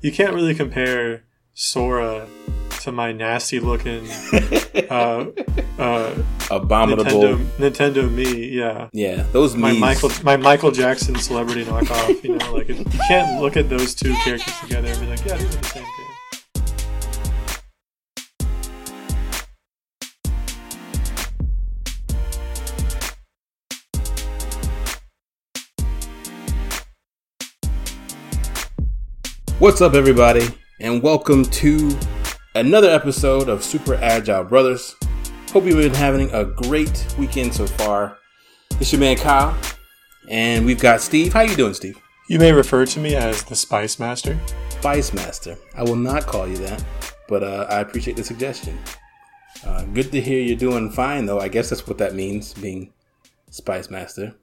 you can't really compare Sora to my nasty looking uh, uh, Abominable. Nintendo, Nintendo me. Yeah, Yeah, those my memes. Michael my Michael Jackson celebrity knockoff. You know, like it, you can't look at those two characters together and be like, yeah, these are the same game. What's up, everybody, and welcome to another episode of Super Agile Brothers. Hope you've been having a great weekend so far. It's your man Kyle, and we've got Steve. How you doing, Steve? You may refer to me as the Spice Master. Spice Master. I will not call you that, but uh, I appreciate the suggestion. Uh, good to hear you're doing fine, though. I guess that's what that means, being Spice Master.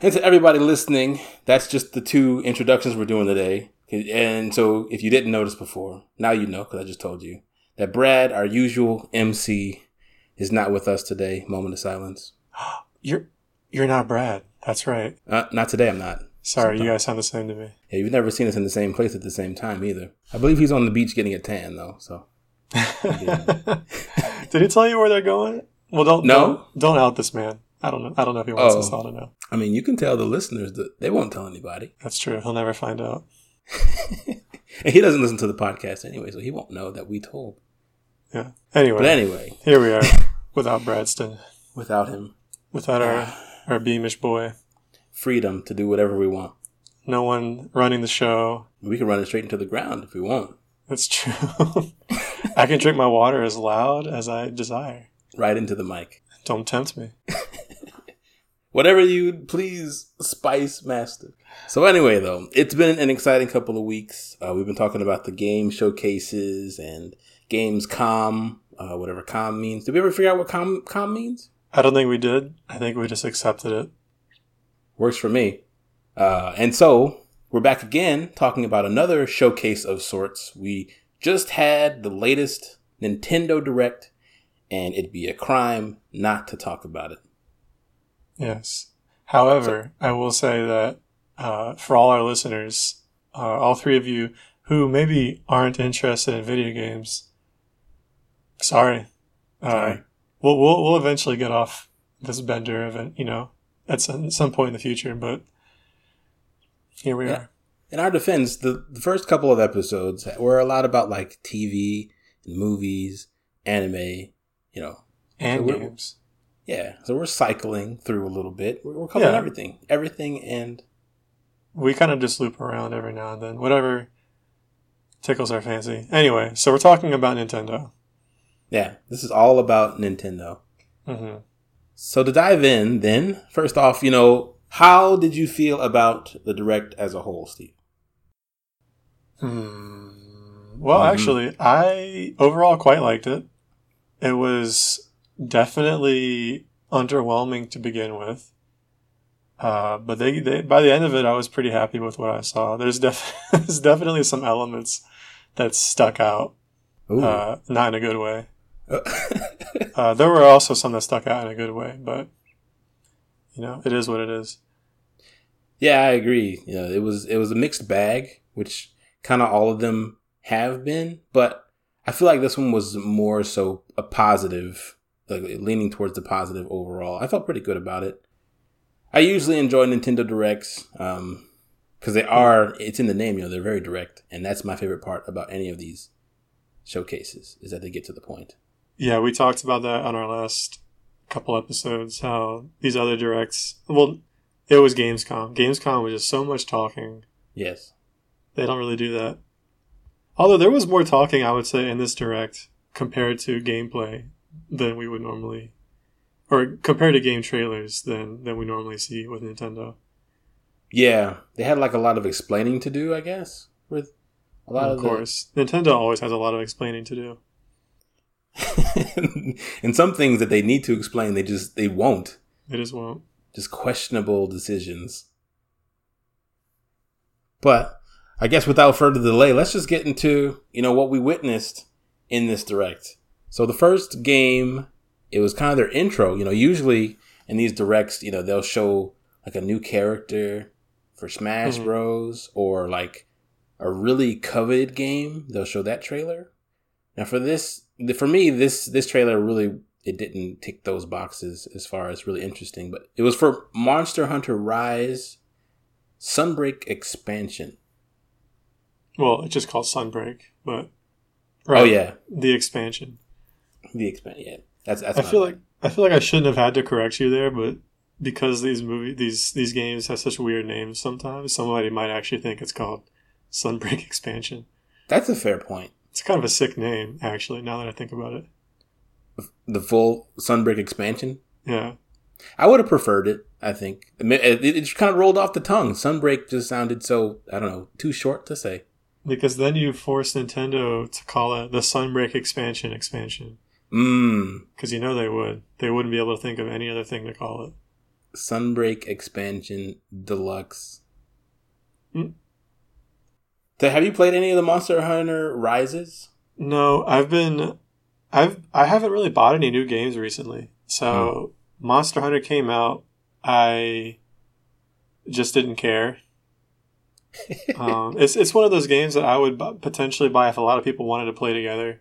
And to everybody listening, that's just the two introductions we're doing today. And so, if you didn't notice before, now you know because I just told you that Brad, our usual MC, is not with us today. Moment of silence. You're you're not Brad. That's right. Uh, not today. I'm not. Sorry, you guys sound the same to me. Yeah, you've never seen us in the same place at the same time either. I believe he's on the beach getting a tan though. So Did he tell you where they're going? Well, don't No. don't, don't out this man. I don't know. I don't know if he wants Oh. us all to know. I mean, you can tell the listeners that they won't tell anybody. That's true. He'll never find out. And he doesn't listen to the podcast anyway, so he won't know that we told. Yeah. Anyway, But anyway, here we are without Bradston, without him, without our ah. our beamish boy. freedom to do whatever we want. No one running the show. We can run it straight into the ground if we want. That's true. I can drink my water as loud as I desire. Right into the mic. Don't tempt me. Whatever you please, Spice Master. So anyway, though, it's been an exciting couple of weeks. Uh, we've been talking about the game showcases and Gamescom, uh, whatever com means. Did we ever figure out what com com means? I don't think we did. I think we just accepted it. Works for me. Uh, and so we're back again talking about another showcase of sorts. We just had the latest Nintendo Direct, and it'd be a crime not to talk about it. Yes. However, I will say that uh, for all our listeners, uh, all three of you who maybe aren't interested in video games, sorry. Uh, Sorry. We'll, we'll we'll eventually get off this bender event, you know, at some, at some point in the future. But here we Yeah. are. In our defense, the, the first couple of episodes were a lot about like TV and movies, anime, you know. And So games. Yeah, so we're cycling through a little bit. We're, we're covering Yeah. everything, everything, and We kind of just loop around every now and then, whatever tickles our fancy. Anyway, so we're talking about Nintendo. yeah, this is all about Nintendo. hmm So to dive in, then first off, you know, how did you feel about the direct as a whole, Steve? Hmm. Well, Mhm. actually, I overall quite liked it. It was definitely underwhelming to begin with. Uh, but they, they, by the end of it, I was pretty happy with what I saw. There's, def- there's definitely some elements that stuck out, uh, not in a good way. Uh, there were also some that stuck out in a good way, but you know, it is what it is. yeah, I agree. You know, it was it was a mixed bag, which kind of all of them have been, but I feel like this one was more so a positive, like leaning towards the positive overall. I felt pretty good about it. I usually enjoy Nintendo Directs um, because they are. It's in the name, you know. They're very direct, and that's my favorite part about any of these showcases is that they get to the point. Yeah, we talked about that on our last couple episodes. How these other directs, well, it was Gamescom. Gamescom was just so much talking. Yes. They don't really do that. Although there was more talking, I would say, in this direct compared to gameplay than we would normally, or compared to game trailers than than we normally see with Nintendo. Yeah, they had like a lot of explaining to do, I guess, with a lot of of, course, Nintendo always has a lot of explaining to do. and some things that they need to explain, they just they won't. They just won't. Just questionable decisions. But I guess without further delay, let's just get into you know what we witnessed in this direct. So the first game, it was kind of their intro. You know, usually in these directs, you know, they'll show like a new character for Smash Mhm. Bros. or like a really coveted game, they'll show that trailer. Now for this, for me, this this trailer really it didn't tick those boxes as far as really interesting, but it was for Monster Hunter Rise Sunbreak expansion. Well, it's just called Sunbreak, but oh yeah, the expansion. The expansion. Yeah, that's that's. I feel like I feel like I shouldn't have had to correct you there, but because these movie these these games have such weird names, sometimes somebody might actually think it's called Sunbreak expansion. That's a fair point. It's kind of a sick name, actually. Now that I think about it, the full Sunbreak expansion. Yeah, I would have preferred it. I think it, it just kind of rolled off the tongue. Sunbreak just sounded so I don't know too short to say. Because then you force Nintendo to call it the Sunbreak expansion expansion. Mmm. Because you know they would. They wouldn't be able to think of any other thing to call it. Sunbreak expansion deluxe. Mm. Have you played any of the Monster Hunter Rises? No, I've been I've I haven't really bought any new games recently. So mm. Monster Hunter came out, I just didn't care. um, it's it's one of those games that I would b- potentially buy if a lot of people wanted to play together,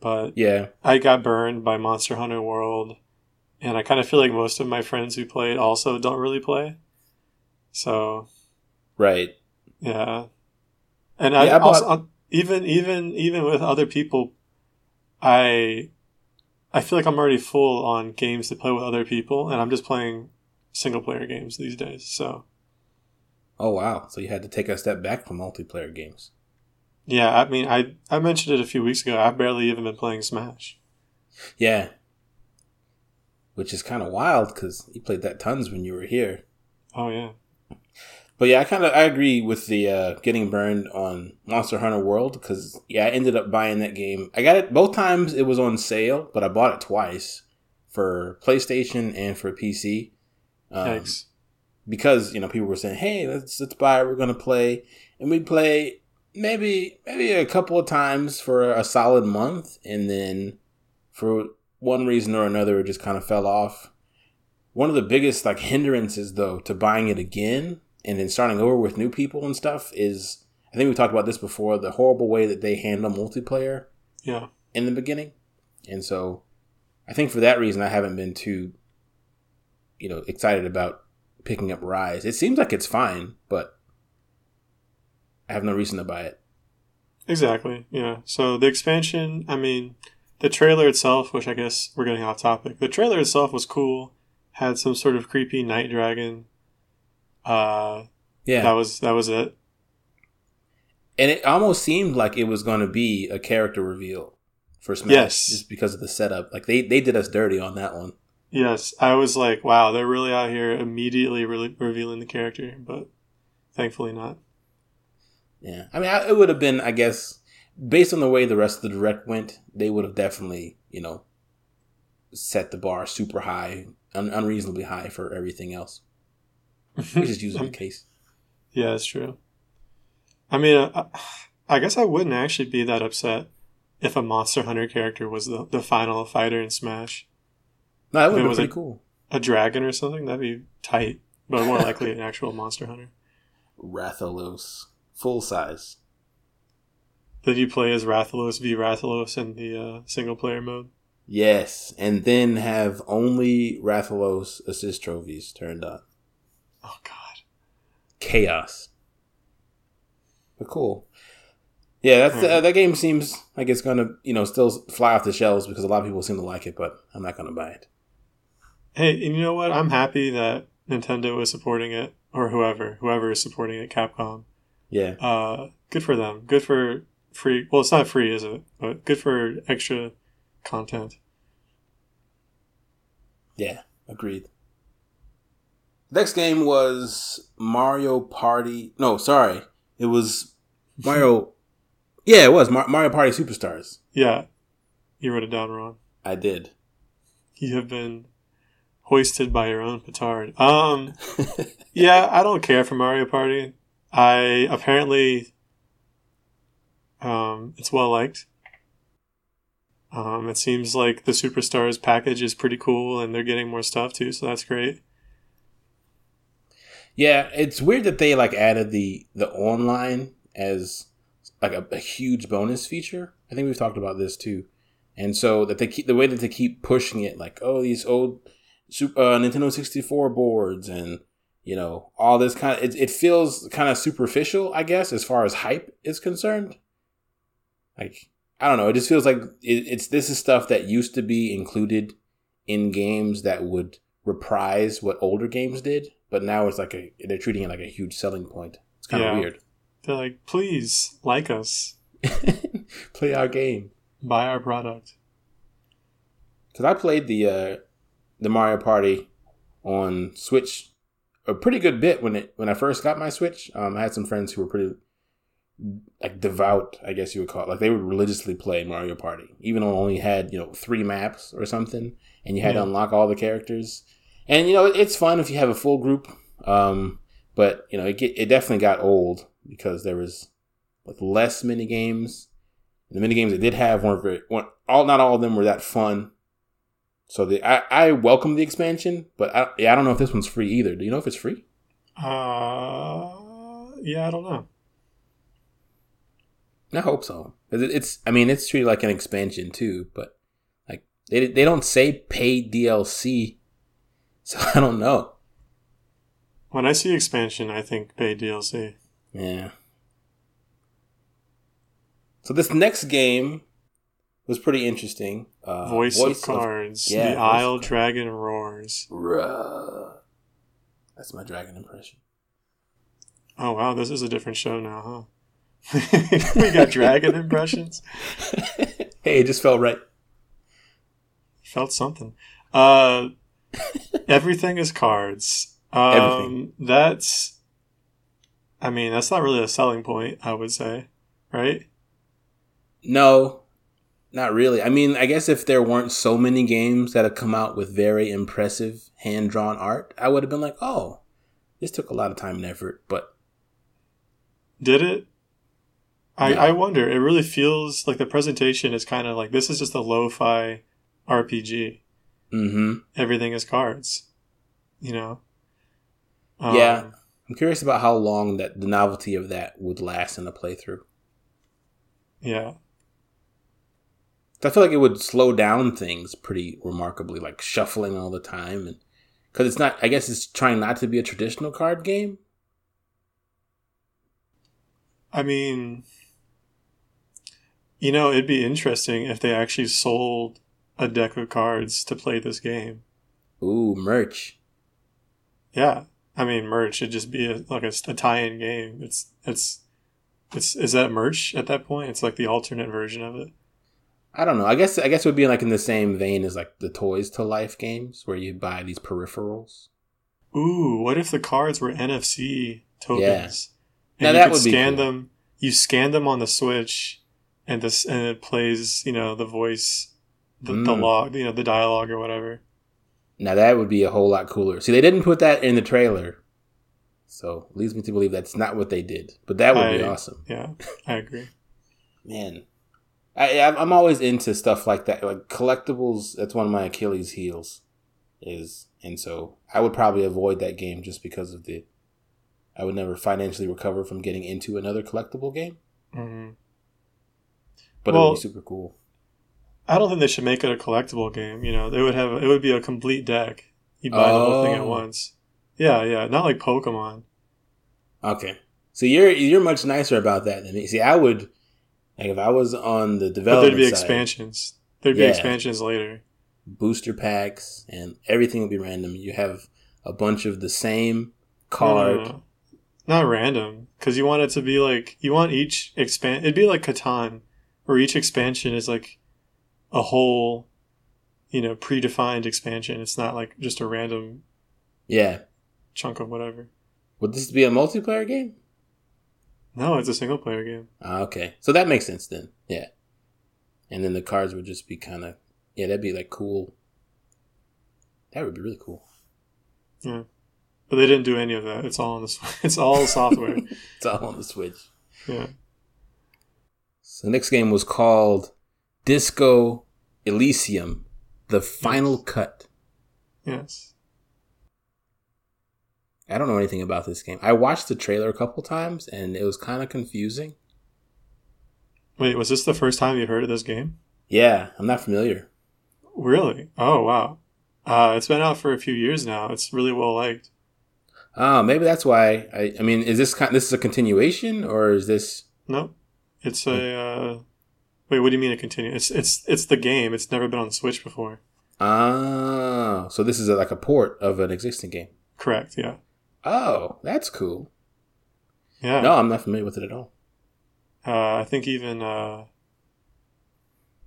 but yeah, I got burned by Monster Hunter World, and I kind of feel like most of my friends who played also don't really play. So, right, yeah, and I, yeah, I also bought- even even even with other people, I I feel like I'm already full on games to play with other people, and I'm just playing single player games these days. So. Oh wow! So you had to take a step back from multiplayer games. Yeah, I mean, I I mentioned it a few weeks ago. I've barely even been playing Smash. Yeah, which is kind of wild because you played that tons when you were here. Oh yeah. But yeah, I kind of I agree with the uh, getting burned on Monster Hunter World because yeah, I ended up buying that game. I got it both times. It was on sale, but I bought it twice for PlayStation and for PC. Um, Thanks. Because you know people were saying, "Hey, let's let's buy. It. We're gonna play," and we play maybe maybe a couple of times for a solid month, and then for one reason or another, it just kind of fell off. One of the biggest like hindrances though to buying it again and then starting over with new people and stuff is I think we talked about this before the horrible way that they handle multiplayer. Yeah. In the beginning, and so I think for that reason I haven't been too you know, excited about picking up Rise. It seems like it's fine, but I have no reason to buy it. Exactly. Yeah. So the expansion, I mean, the trailer itself, which I guess we're getting off topic. The trailer itself was cool. Had some sort of creepy night dragon. Uh, yeah. That was that was it. And it almost seemed like it was going to be a character reveal for Smash, yes. just because of the setup. Like they they did us dirty on that one. Yes, I was like, wow, they're really out here immediately re- revealing the character, but thankfully not. Yeah, I mean, I, it would have been, I guess, based on the way the rest of the direct went, they would have definitely, you know, set the bar super high, un- unreasonably high for everything else, which is usually the case. Yeah, that's true. I mean, uh, I, I guess I wouldn't actually be that upset if a Monster Hunter character was the, the final fighter in Smash. No, that would be pretty a, cool. A dragon or something that'd be tight, but more likely an actual monster hunter. Rathalos, full size. Did you play as Rathalos v Rathalos in the uh, single player mode? Yes, and then have only Rathalos assist trophies turned on. Oh God, chaos. But cool. Yeah, that's uh, that game seems like it's gonna you know still fly off the shelves because a lot of people seem to like it, but I'm not gonna buy it. Hey, and you know what? I'm happy that Nintendo is supporting it, or whoever, whoever is supporting it, Capcom. Yeah. Uh, good for them. Good for free. Well, it's not free, is it? But good for extra content. Yeah, agreed. Next game was Mario Party. No, sorry, it was Mario. yeah, it was Mar- Mario Party Superstars. Yeah, you wrote it down wrong. I did. You have been hoisted by your own petard. Um, yeah, I don't care for Mario Party. I apparently, um, it's well liked. Um, it seems like the Superstars package is pretty cool, and they're getting more stuff too, so that's great. Yeah, it's weird that they like added the the online as like a, a huge bonus feature. I think we've talked about this too, and so that they keep the way that they keep pushing it, like oh these old uh, Nintendo sixty four boards and you know all this kind of it, it feels kind of superficial, I guess, as far as hype is concerned. Like I don't know, it just feels like it, it's this is stuff that used to be included in games that would reprise what older games did, but now it's like a they're treating it like a huge selling point. It's kind of weird. They're like, please like us, Play our game. buy our product. Because I played the uh, the Mario Party on Switch a pretty good bit when it when I first got my Switch. Um, I had some friends who were pretty like devout, I guess you would call it. Like they would religiously play Mario Party, even though it only had you know three maps or something, and you had to unlock all the characters. And you know it- it's fun if you have a full group, um, but you know it get, it definitely got old because there was like less mini games. The mini games it did have weren't very weren't, all not all of them were that fun. So the I, I welcome the expansion, but I, I don't know if this one's free either. Do you know if it's free? Uh, yeah, I don't know. I hope so. it, it's I mean it's treated like an expansion too, but like they they don't say paid DLC, so I don't know. When I see expansion, I think pay DLC. Yeah. So this next game was pretty interesting. Uh, Voice, of Cards, yeah, The Isle. Dragon Roars. Ruh. That's my dragon impression. Oh wow, this is a different show now, huh? we got dragon impressions. hey, it just felt right. Felt something. Uh, everything is cards. Um, Everything. That's. I mean, that's not really a selling point. I would say, right? No, not really. I mean, I guess if there weren't so many games that have come out with very impressive hand drawn art, I would have been like, oh, this took a lot of time and effort. But Did it? I, Yeah. I wonder. It really feels like the presentation is kind of like this is just a lo-fi RPG. hmm Everything is cards. You know. Um, Yeah. I'm curious about how long that the novelty of that would last in a playthrough. Yeah. I feel like it would slow down things pretty remarkably, like shuffling all the time, and because it's not. I guess it's trying not to be a traditional card game. I mean, you know, it'd be interesting if they actually sold a deck of cards to play this game. Ooh, merch. Yeah, I mean, merch. It'd just be a, like a, a tie-in game. It's it's it's is that merch at that point? It's like the alternate version of it. I don't know. I guess I guess it would be like in the same vein as like the Toys to Life games, where you buy these peripherals. Ooh, what if the cards were NFC tokens? Now And that you be scan cool. them. You scan them on the Switch, and this and it plays. You know the voice, the, the Mm. log, you know the dialogue or whatever. Now that would be a whole lot cooler. See, they didn't put that in the trailer, so it leads me to believe that's not what they did. But that would be awesome, Yeah, I agree. man. I I'm I'm always into stuff like that, like collectibles. That's one of my Achilles' heels, is and so I would probably avoid that game just because of the. I would never financially recover from getting into another collectible game, hmm but it would be super cool. I don't think they should make it a collectible game. You know, they would have it would be a complete deck. You buy the whole thing at Oh. once. Yeah, yeah, not like Pokemon. Okay. So you're you're much nicer about that than me. See, I would like if I was on the development, But there'd be side, expansions. There'd be Yeah. expansions later. booster packs, and everything would be random. You have a bunch of the same no, card. no, no. Not random, because you want it to be like you want each expand. It'd be like Catan, where each expansion is like a whole, you know, predefined expansion. It's not like just a random Yeah. chunk of whatever. Would this be a multiplayer game? No, it's a single player game. Ah, okay. So that makes sense then. Yeah. And then the cards would just be kind of yeah, that'd be like cool. That would be really cool. Yeah, but they didn't do any of that. It's all on the. It's all software. It's all on the Switch. yeah. So the next game was called Disco Elysium, the final cut. Yes. I don't know anything about this game. I watched the trailer a couple times and it was kind of confusing. Wait, was this the first time you heard of this game? Yeah, I'm not familiar. Really? Oh wow. Uh, it's been out for a few years now. It's really well liked. Oh, maybe that's why. I, I mean, is this kind? This is a continuation, or is this? No, it's a. Uh, wait, what do you mean a continue? It's it's it's the game. It's never been on Switch before. Ah, so this is a, like a port of an existing game. Correct. Yeah. Oh, that's cool. Yeah. No, I'm not familiar with it at all. Uh, I think even. Uh,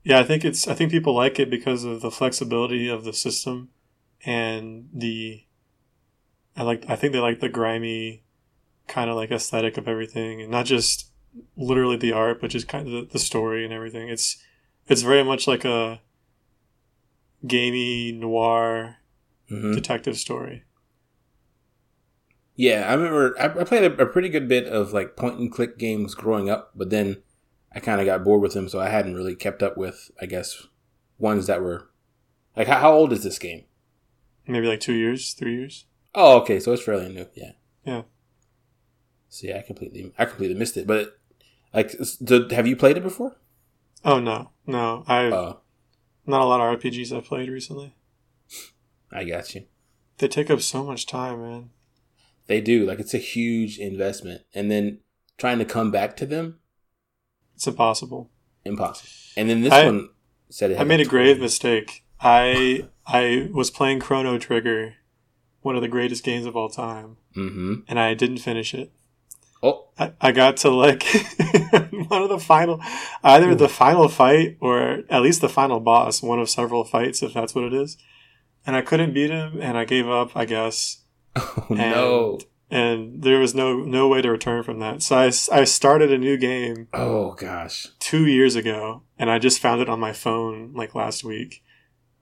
yeah, I think it's. I think people like it because of the flexibility of the system, and the. I like. I think they like the grimy, kind of like aesthetic of everything, and not just literally the art, but just kind of the, the story and everything. It's. It's very much like a. Gamey noir hmm detective story. Yeah, I remember I, I played a, a pretty good bit of like point and click games growing up, but then I kind of got bored with them, so I hadn't really kept up with, I guess, ones that were like. How, how old is this game? Maybe like two years, three years. Oh, okay, so it's fairly new. Yeah. Yeah. So yeah, I completely, I completely missed it. But like, the, have you played it before? Oh no, no, I've Oh, not a lot of RPGs I've played recently. I got you. They take up so much time, man. They do. Like, it's a huge investment, and then trying to come back to them, It's impossible. impossible. And then this I- one said it. I made a grave mistake. I I was playing Chrono Trigger, one of the greatest games of all time, Mm-hmm. and I didn't finish it. Oh, I, I got to like one of the final, either Ooh. the final fight or at least the final boss, one of several fights, if that's what it is. And I couldn't beat him, and I gave up, I guess. oh no. And there was no no way to return from that. So I, I started a new game Oh gosh. two years ago, and I just found it on my phone like last week,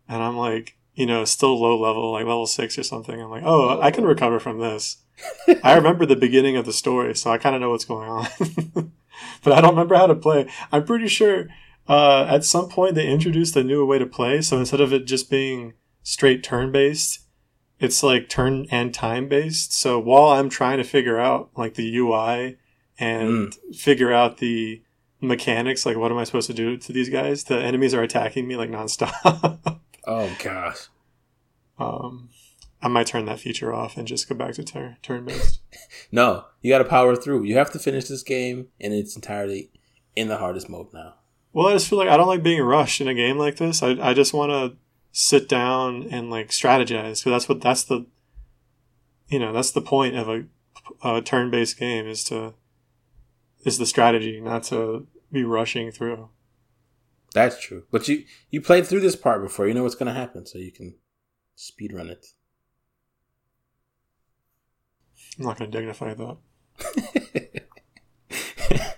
and I'm like, you know, still low level, like level six or something. I'm like, oh, I can recover from this. I remember the beginning of the story, so I kind of know what's going on, but I don't remember how to play. I'm pretty sure uh, at some point they introduced a new way to play, so instead of it just being straight turn based. It's like turn and time based. So while I'm trying to figure out like the UI and figure out the mechanics like what am i supposed to do to these guys the enemies are attacking me like nonstop Oh gosh. um i might turn that feature off and just go back to turn turn based No, you got to power through. You have to finish this game in its entirety in the hardest mode now. well i just feel like i don't like being rushed in a game like this i, I just want to sit down and like strategize because that's what that's the you know that's the point of a, a turn-based game is to is the strategy not to be rushing through That's true. But you you played through this part before. You know what's going to happen, so you can speed run it. i'm not going to dignify that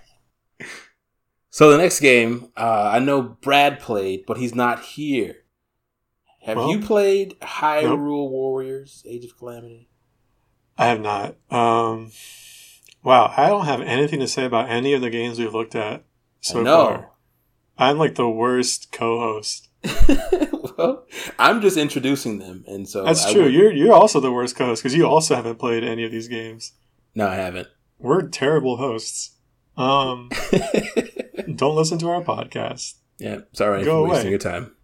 so the next game, uh, I know Brad played, but he's not here. Have Well, you played Hyrule Warriors: Age of Calamity? I have not. Um, wow, I don't have anything to say about any of the games we've looked at so far. I'm like the worst co-host. well, I'm just introducing them, and so That's I true. would- You're you're also the worst co-host because you also haven't played any of these games. No, I haven't. We're terrible hosts. Um, don't listen to our podcast. yeah, sorry Go for wasting away. your time.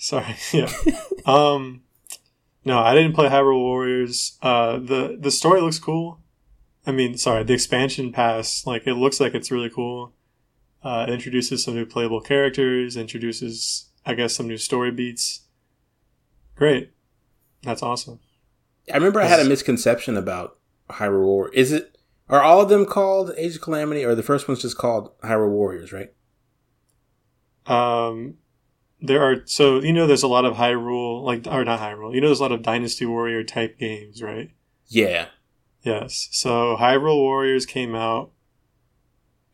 Sorry. Yeah. um, no, I didn't play Hyrule Warriors. Uh, the the story looks cool. I mean, sorry, the expansion pass, like it looks like it's really cool. Uh, it introduces some new playable characters, introduces, I guess, some new story beats. Great. That's awesome. I remember I had a misconception about Hyrule Warriors. Is it are all of them called Age of Calamity, or the first one's just called Hyrule Warriors? Right? Um, there are, so, you know, there's a lot of high Hyrule, like, or not Hyrule, you know, there's a lot of Dynasty Warrior type games, right? Yeah. Yes. So high Hyrule Warriors came out,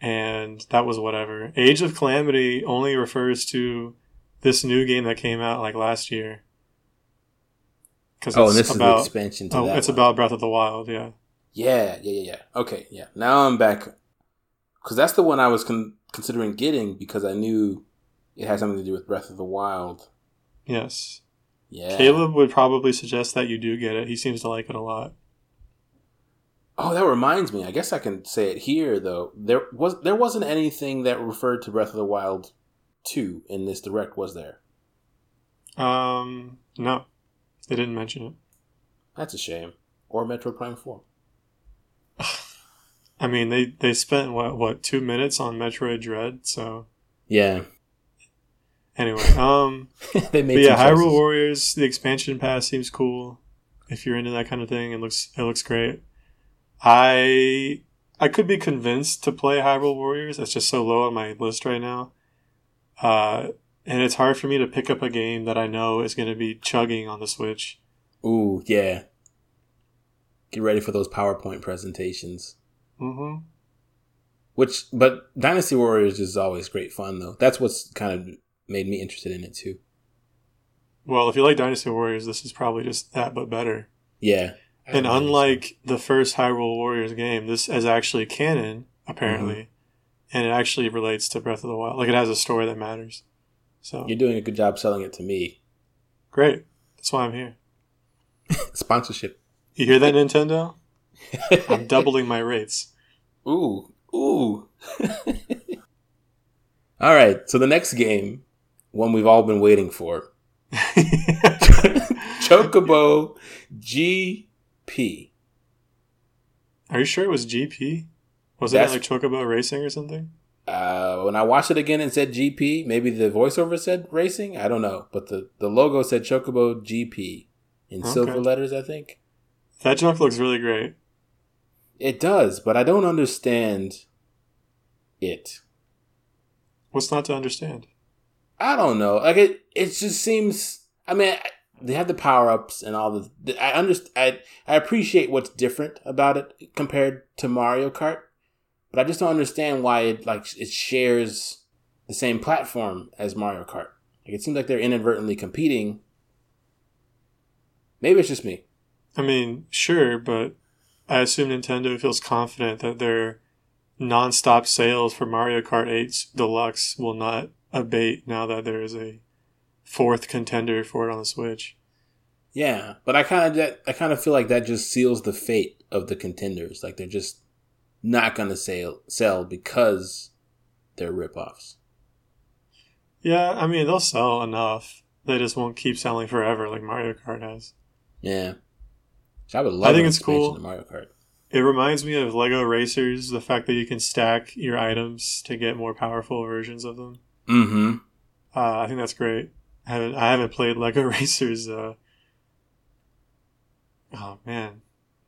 and that was whatever. Age of Calamity only refers to this new game that came out like last year. Because Oh, and this is the expansion to oh, it's one. about Breath of the Wild. Yeah. Yeah, yeah, yeah, yeah. Okay, yeah. Now I'm back because that's the one I was con- considering getting because I knew it has something to do with Breath of the Wild. Yes. Yeah. Caleb would probably suggest that you do get it. He seems to like it a lot. Oh, that reminds me. I guess I can say it here though. There was there wasn't anything that referred to Breath of the Wild 2 in this direct, was there? Um, no, they didn't mention it. That's a shame. Or Metroid Prime 4. I mean, they they spent what what two minutes on Metroid Dread, so Yeah. Anyway, um, they but made yeah, Hyrule choices. Warriors, the expansion pass seems cool. If you're into that kind of thing, it looks it looks great. I I could be convinced to play Hyrule Warriors. It's just so low on my list right now, uh, and it's hard for me to pick up a game that I know is going to be chugging on the Switch. Ooh, yeah. Get ready for those PowerPoint presentations. Mm-hmm. Which, but Dynasty Warriors is always great fun, though. That's what's kind of made me interested in it, too. Well, if you like Dynasty Warriors, this is probably just that, but better. Yeah. And unlike the first Hyrule Warriors game, this is actually canon, apparently, Mm-hmm. and it actually relates to Breath of the Wild. Like it has a story that matters. So You're doing a good job selling it to me. great. That's why I'm here. Sponsorship. You hear that, Nintendo? I'm doubling my rates. Ooh, ooh. all right, so the next game, one we've all been waiting for, Chocobo GP. Are you sure it was GP? Was That's- it like Chocobo Racing or something? Uh, when I watched it again and said GP, maybe the voiceover said racing. I don't know, but the the logo said Chocobo GP in Okay. silver letters. I think That junk looks really great. it does, but I don't understand it. What's not to understand? I don't know. Like it, it just seems. I mean, they have the power ups and all the. I understand. I I appreciate what's different about it compared to Mario Kart, but I just don't understand why it like it shares the same platform as Mario Kart. Like it seems like they're inadvertently competing. Maybe it's just me. I mean, sure, but I assume Nintendo feels confident that their non-stop sales for Mario Kart 8 Deluxe will not abate now that there is a fourth contender for it on the Switch. Yeah, but I kind of I kind of feel like that just seals the fate of the contenders. Like they're just not going to sell sell because they're ripoffs. Yeah, I mean, they'll sell enough. They just won't keep selling forever like Mario Kart has. Yeah. I would love I think it's cool. Mario Kart. It reminds me of Lego Racers, the fact that you can stack your items to get more powerful versions of them. Mm-hmm. Uh, I think that's great. I haven't I haven't played Lego Racers. Uh, oh man,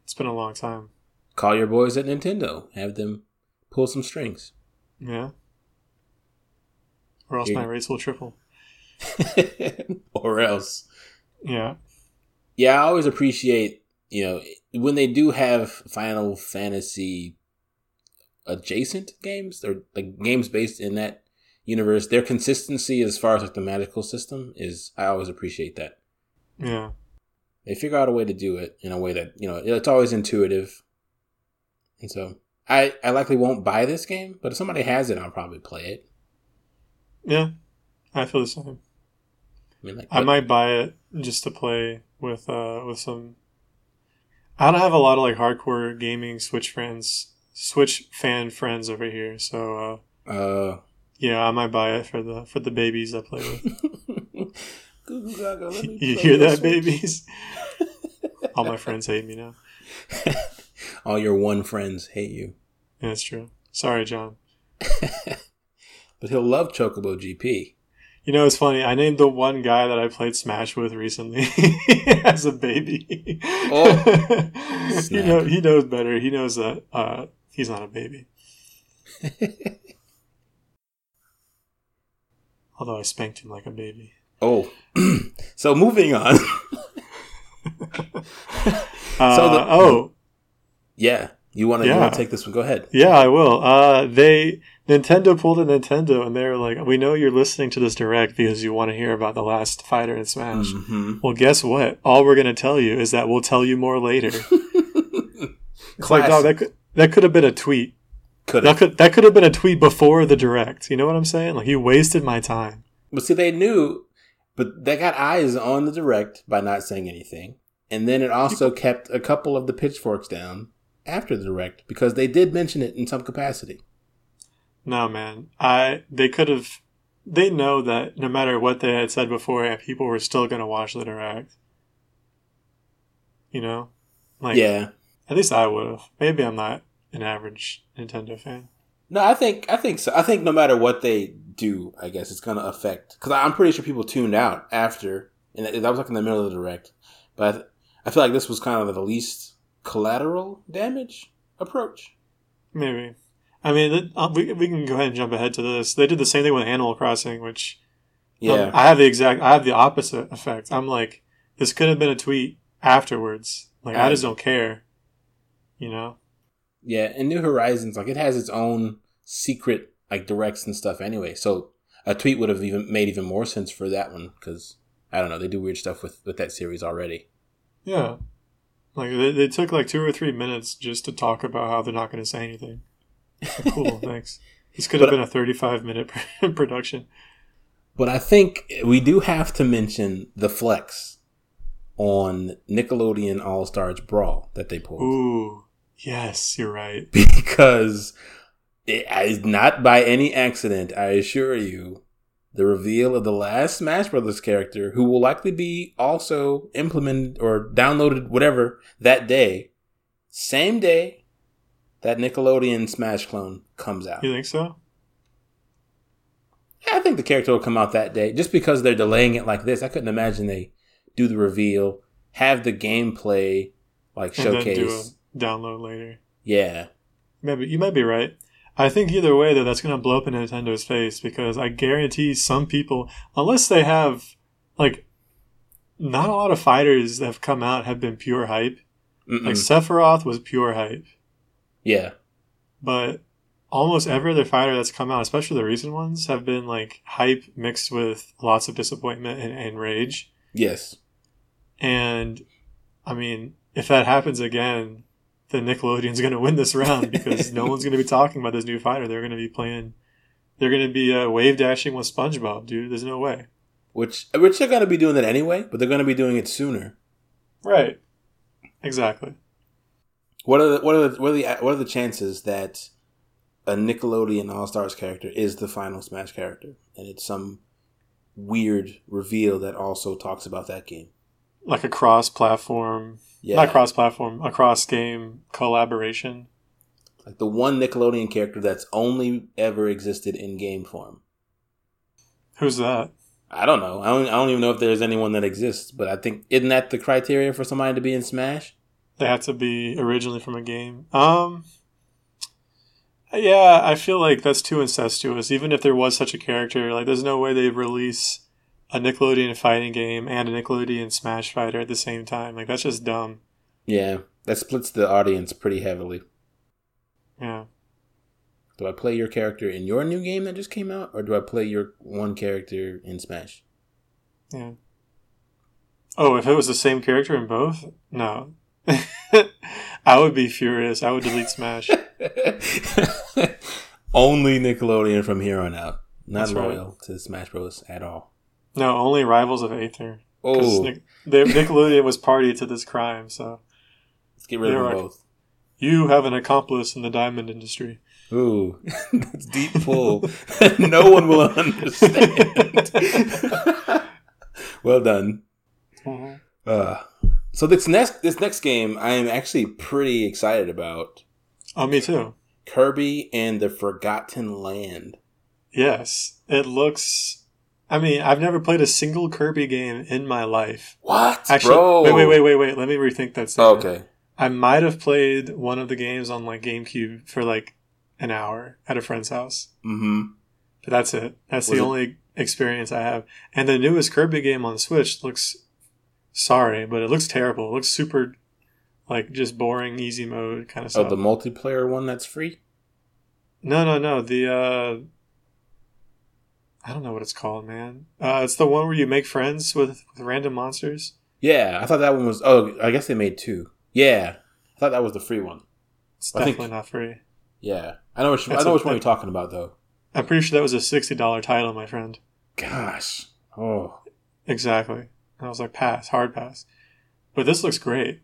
it's been a long time. Call your boys at Nintendo. Have them pull some strings. Yeah. Or else Here- my rates will triple. or else. Yeah. Yeah, I always appreciate, you know, when they do have Final Fantasy adjacent games or like games based in that universe, their consistency as far as like the magical system is I always appreciate that. Yeah. They figure out a way to do it in a way that, you know, it's always intuitive. And so I, I likely won't buy this game, but if somebody has it, I'll probably play it. Yeah. I feel the same. I mean, like, I might buy it just to play with uh with some I don't have a lot of like hardcore gaming Switch friends Switch fan friends over here, so uh uh, yeah, I might buy it for the for the babies I play with. Goo Gaga, let me you hear that, babies? All my friends hate me now. All your one friends hate you. Yeah, that's true. Sorry, John. But he'll love Chocobo GP. You know, it's funny. I named the one guy that I played Smash with recently as a baby. Oh, he know he knows better. He knows that uh, he's not a baby. Although I spanked him like a baby. Oh, so moving on. Uh, So the- oh yeah, you want to Yeah. take this one? Go ahead. yeah, I will. Uh, they Nintendo pulled a Nintendo, and they were like, "We know you're listening to this direct because you want to hear about the last fighter in Smash." hmm Well, guess what? All we're gonna tell you is that we'll tell you more later. It's like, dog, that could that could have been a tweet. Could That could that could have been a tweet before the direct. You know what I'm saying? Like you wasted my time. But see, they knew, but they got eyes on the direct by not saying anything, and then it also kept a couple of the pitchforks down after the direct because they did mention it in some capacity. No, man. I they could have. They know that no matter what they had said before, people were still going to watch the direct. You know, like yeah. At least I would have. Maybe I'm not an average Nintendo fan. No, I think I think so. I think no matter what they do, I guess it's going to affect because I'm pretty sure people tuned out after, and that was like in the middle of the direct. But I feel like this was kind of the least collateral damage approach. Maybe. I mean, uh, we, we can go ahead and jump ahead to this. They did the same thing with Animal Crossing, which um, yeah, um, I have the exact, I have the opposite effect. I'm like, this could have been a tweet afterwards. Like, I, I just don't care. You know? Yeah, and New Horizons, like, it has its own secret like directs and stuff anyway. So a tweet would have even made even more sense for that one because I don't know, they do weird stuff with with that series already. Yeah, like they, they took like two or three minutes just to talk about how they're not going to say anything. cool, thanks. This could have but, been a 35 minute production. But I think we do have to mention the flex on Nickelodeon All Stars Brawl that they pulled. Ooh, yes, you're right. Because it is not by any accident, I assure you, the reveal of the last Smash Brothers character, who will likely be also implemented or downloaded, whatever, that day, same day that Nickelodeon Smash clone comes out. You think so? Yeah, I think the character will come out that day. Just because they're delaying it like this, I couldn't imagine they do the reveal, have the gameplay like showcase, download later. Yeah, maybe you might be right. I think either way, though, that's going to blow up in Nintendo's face because I guarantee some people, unless they have, like, not a lot of fighters that have come out have been pure hype. Mm-mm. Like, Sephiroth was pure hype. Yeah. But almost every other fighter that's come out, especially the recent ones, have been, like, hype mixed with lots of disappointment and, and rage. Yes. And, I mean, if that happens again, then Nickelodeon's going to win this round because no one's going to be talking about this new fighter. They're going to be playing. They're going to be uh, wave dashing with SpongeBob, dude. There's no way. Which which they're going to be doing that anyway, but they're going to be doing it sooner. Right. Exactly. What are the what are the what are the what are the chances that a Nickelodeon All Stars character is the final Smash character, and it's some weird reveal that also talks about that game? Like a cross-platform yeah. Not cross platform, a cross game collaboration. Like the one Nickelodeon character that's only ever existed in game form. Who's that? I don't know. I don't, I don't even know if there's anyone that exists, but I think isn't that the criteria for somebody to be in Smash? They have to be originally from a game. Um yeah, I feel like that's too incestuous. Even if there was such a character, like there's no way they'd release a Nickelodeon fighting game and a Nickelodeon Smash fighter at the same time. Like that's just dumb. Yeah, that splits the audience pretty heavily. Yeah. Do I play your character in your new game that just came out, or do I play your one character in Smash? Yeah. Oh, if it was the same character in both, no. I would be furious. I would delete Smash. Only Nickelodeon from here on out. Not That's loyal right. to Smash Bros. at all. No, only rivals of Aether. Oh, Nick, Nickelodeon was party to this crime, so let's get rid of them both. You have an accomplice in the diamond industry. Ooh, that's deep pull. no one will understand. well done. Mm-hmm. Uh, so this next this next game, I am actually pretty excited about. Oh, me too. Kirby and the Forgotten Land. Yes, it looks I mean, I've never played a single Kirby game in my life. What? Actually, Bro. wait, wait, wait, wait, wait. Let me rethink that statement. okay. I might have played one of the games on like GameCube for like an hour at a friend's house. Mm-hmm. But that's it. That's Was the it? only experience I have. And the newest Kirby game on Switch looks sorry, but it looks terrible. It looks super like just boring, easy mode kind of stuff. Oh, the multiplayer one that's free? No, no, no. The uh I don't know what it's called, man. Uh, it's the one where you make friends with, with random monsters. Yeah, I thought that one was. Oh, I guess they made two. Yeah, I thought that was the free one. It's I definitely think, not free. Yeah, I know. Which, I know a, which one you're talking about, though. I'm pretty sure that was a sixty dollar title, my friend. Gosh. Oh. Exactly. And I was like, pass, hard pass. But this looks great.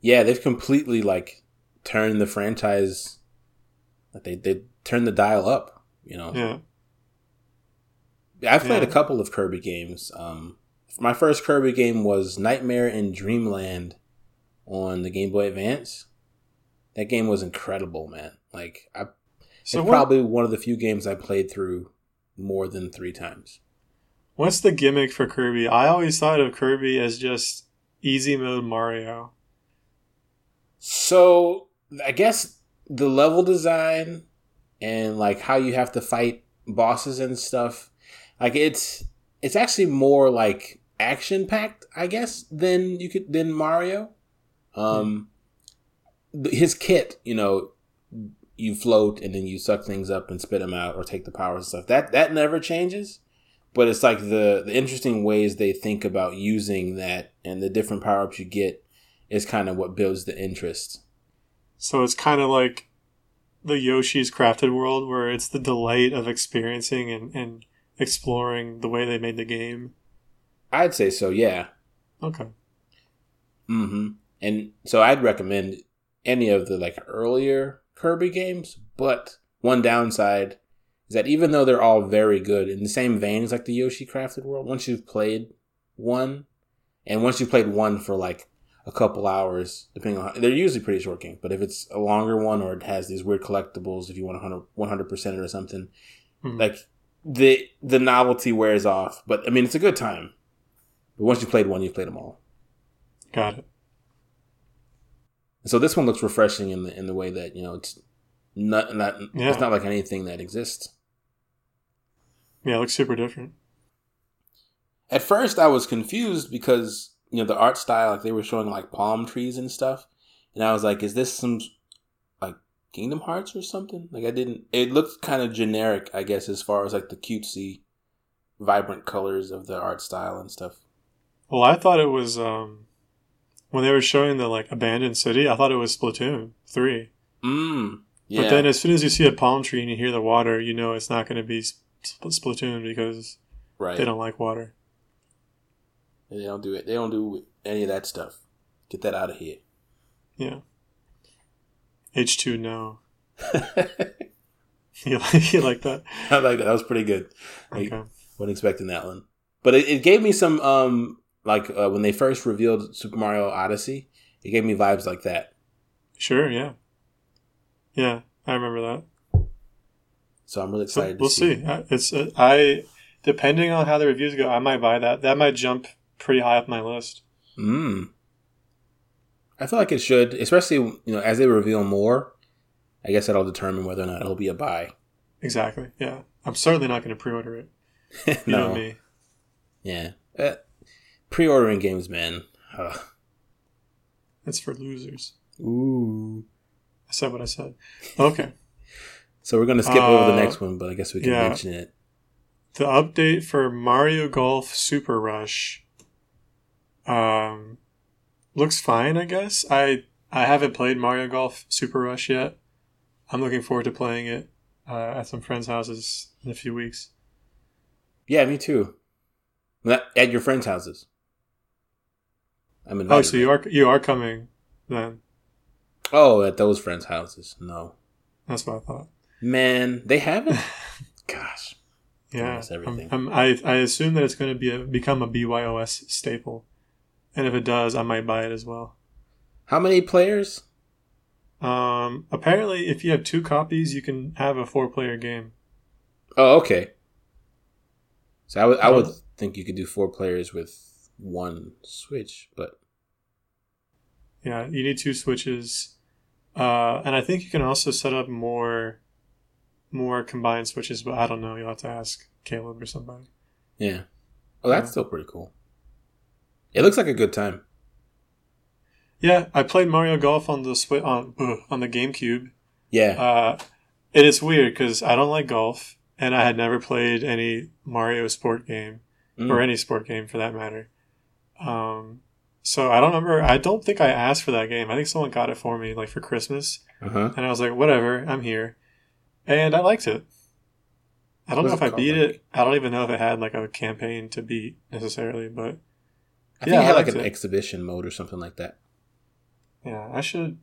Yeah, they've completely like turned the franchise like they they turn the dial up. You know. Yeah. I've played Yeah. a couple of Kirby games. Um, my first Kirby game was Nightmare in Dreamland on the Game Boy Advance. That game was incredible, man. Like, I, So it's what, probably one of the few games I played through more than three times. what's the gimmick for Kirby? I always thought of Kirby as just easy mode Mario. So, I guess the level design and like how you have to fight bosses and stuff, like it's it's actually more like action packed, I guess, than you could than Mario. Um, his kit, you know, you float and then you suck things up and spit them out or take the powers and stuff. That that never changes. But it's like the the interesting ways they think about using that and the different power ups you get is kind of what builds the interest. So it's kind of like the Yoshi's Crafted World, where it's the delight of experiencing and, and exploring the way they made the game. I'd say so, yeah. Okay. hmm And so I'd recommend any of the like earlier Kirby games, but one downside is that even though they're all very good in the same vein as like the Yoshi Crafted World, once you've played one, and once you've played one for like a couple hours, depending on how, they're usually pretty short games, but if it's a longer one or it has these weird collectibles, if you want 100 percent or something, Mhm. like the the novelty wears off. But I mean, it's a good time. But once you've played one, you've played them all. Got it. So this one looks refreshing in the in the way that you know it's not not Yeah. it's not like anything that exists. Yeah, it looks super different. At first, I was confused because you know the art style, like they were showing like palm trees and stuff, and I was like, "Is this some Kingdom Hearts or something?" Like I didn't. It looked kind of generic, I guess, as far as like the cutesy, vibrant colors of the art style and stuff. Well, I thought it was um, when they were showing the like abandoned city. I thought it was Splatoon three. Mm. Yeah. But then, as soon as you see a palm tree and you hear the water, you know it's not going to be Sp- Splatoon because right. they don't like water. They don't do it. They don't do any of that stuff. Get that out of here. Yeah. H two no. You like you like that? I like that. That was pretty good. Okay. wasn't expecting that one, but it, it gave me some um like uh, when they first revealed Super Mario Odyssey. It gave me vibes like that. Sure. Yeah. Yeah, I remember that. So I'm really So excited. we'll to see. see. Uh, It's uh, I depending on how the reviews go, I might buy that. That might jump pretty high up my list. Mm. I feel like it should, especially you know as they reveal more. I guess that'll determine whether or not it'll be a buy. Exactly. Yeah. I'm certainly not going to pre-order it. You know no, me. yeah, uh, pre-ordering games, man. Ugh. It's for losers. Ooh. I said what I said. Okay. So we're gonna skip over the Uh, next one, but I guess we can yeah. mention it. the update for Mario Golf Super Rush um looks fine, I guess. I I haven't played Mario Golf Super Rush yet. I'm looking forward to playing it uh, at some friends' houses in a few weeks. Yeah, me too. At your friends' houses. I'm Oh, invited. so you are you are coming then? Oh, at those friends' houses. No, That's what I thought. man, they haven't. Gosh, Yeah, everything. I'm, I'm, I I assume that it's going to be a, become a BYOS staple, and if it does, I might buy it as well. how many players? Um, apparently, if you have two copies, you can have a four-player game. Oh, okay. So I would I would think you could do four players with one Switch, but Yeah, you need two switches, uh, and I think you can also set up more, more combined switches. But I don't know. You'll have to ask Caleb or somebody. yeah. Oh, that's Yeah. still pretty cool. It looks like a good time. Yeah, I played Mario Golf on the Swi on ugh, on the GameCube. Yeah. Uh, it is weird because I don't like golf, and I had never played any Mario sport game Mm. or any sport game for that matter. Um, so I don't remember. I don't think I asked for that game. I think someone got it for me, like for Christmas, Uh-huh. and I was like, whatever, I'm here, and I liked it. I don't know if I beat like- it. I don't even know if it had like a campaign to beat necessarily, but I think Yeah, it I had like an it. exhibition mode or something like that. yeah, I should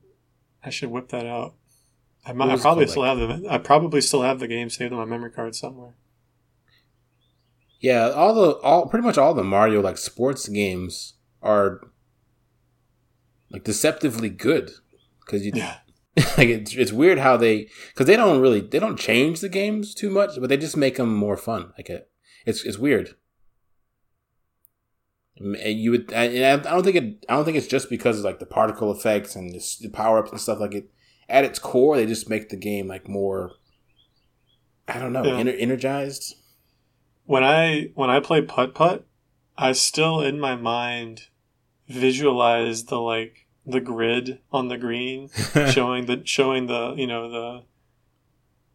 I should whip that out. I, might, I probably still have the. I probably still have the game saved on my memory card somewhere. Yeah, all the all pretty much all the Mario like sports games are like deceptively good because you Yeah. like it's it's weird how they because they don't really they don't change the games too much, but they just make them more fun. Like it, it's it's weird. And you would, and I don't think it. I don't think it's just because of like the particle effects and the, the power ups and stuff. Like it, at its core, they just make the game like more. I don't know, Yeah. ener- energized. When I when I play putt putt, I still in my mind visualize the like the grid on the green showing the showing the you know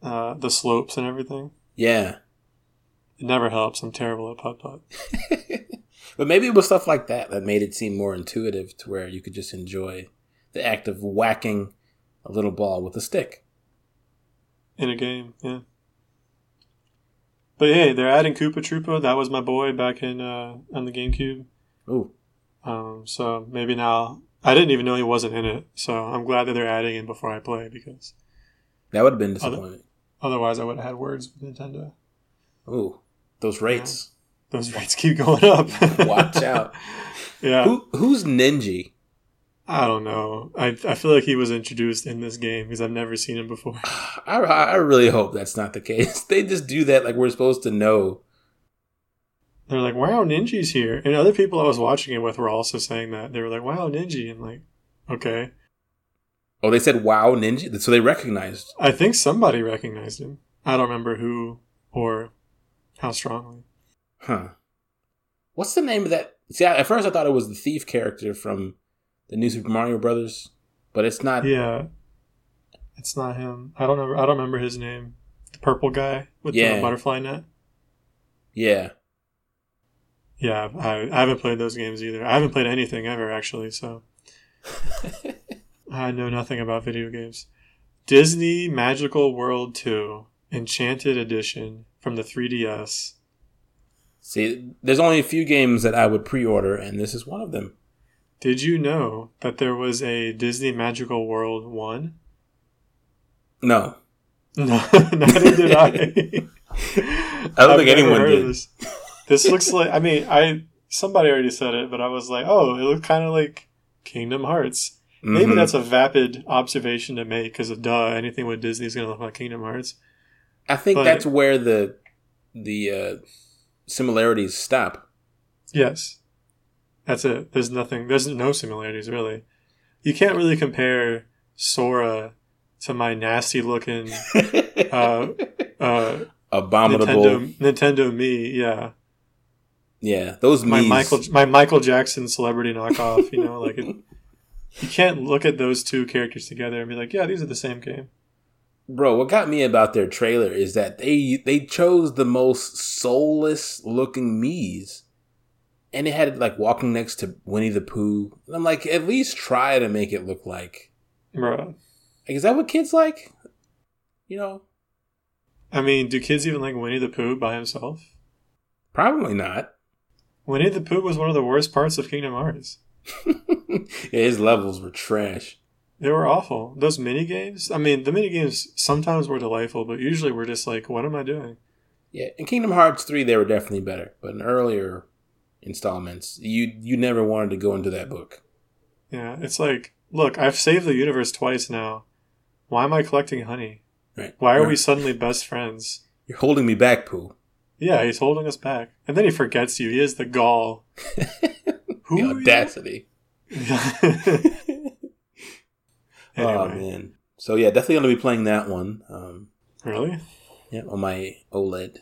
the uh, the slopes and everything. yeah, It never helps. I'm terrible at putt putt. but maybe it was stuff like that that made it seem more intuitive to where you could just enjoy the act of whacking a little ball with a stick. in a game. Yeah. But hey, they're adding Koopa Troopa. That was my boy back in uh, on the GameCube. Ooh, Um, so maybe now I didn't even know he wasn't in it. So I'm glad that they're adding him before I play because that would have been disappointing. otherwise I would have had words with Nintendo. Ooh, those rates. Those rates keep going up. Watch out. yeah. Who who's Ninja? I don't know. I I feel like he was introduced in this game because I've never seen him before. I, I really hope that's not the case. They just do that like we're supposed to know. They're like, "Wow, Ninja's here," and other people I was watching it with were also saying that. They were like, "Wow, Ninja," and like, okay. Oh, they said "Wow, Ninja," so they recognized. I think somebody recognized him. I don't remember who or how strongly. Huh. What's the name of that? See, I- at first I thought it was the thief character from the new Super Mario Brothers, but it's not. Yeah, it's not him. I don't know. I don't remember his name. The purple guy with Yeah. the butterfly net. Yeah. Yeah, I, I haven't played those games either. I haven't played anything ever actually, so I know nothing about video games. Disney Magical World 2 Enchanted Edition from the 3DS. See, there's only a few games that I would pre-order, and this is one of them. Did you know that there was a Disney Magical World 1? No, No, neither did I. I don't think anyone did. This. this looks like I mean, I somebody already said it, but I was like, oh, it looks kind of like Kingdom Hearts. Maybe Mhm. that's a vapid observation to make because of duh, anything with Disney is going to look like Kingdom Hearts. I think but- that's where the the uh, similarities stop. Yes, that's it. There's nothing. There's no similarities really. You can't really compare Sora to my nasty looking uh, uh, Abominable. Nintendo Nintendo Mii. Yeah, Yeah, those my Mii's- Michael my Michael Jackson celebrity knockoff. You know, like it, you can't look at those two characters together and be like, yeah, these are the same game. Bro, what got me about their trailer is that they they chose the most soulless looking Mii's. And it had like walking next to Winnie the Pooh. And I'm like, at least try to make it look like Bro, like is that what kids like? You know? I mean, do kids even like Winnie the Pooh by himself? Probably not. Winnie the Pooh was one of the worst parts of Kingdom Hearts. yeah, his levels were trash. They were awful. Those mini games. I mean, the mini games sometimes were delightful, but usually we're just like, what am I doing? Yeah, in Kingdom Hearts 3 they were definitely better, but in earlier installments, you you never wanted to go into that book. Yeah, it's like, look, I've saved the universe twice now. Why am I collecting honey? Right. Why are You're- we suddenly best friends? You're holding me back, Pooh. Yeah, he's holding us back, and then he forgets you. He is the gall. the Who you? audacity. Oh man. So yeah, definitely gonna be playing that one. Um, really? yeah, on my OLED.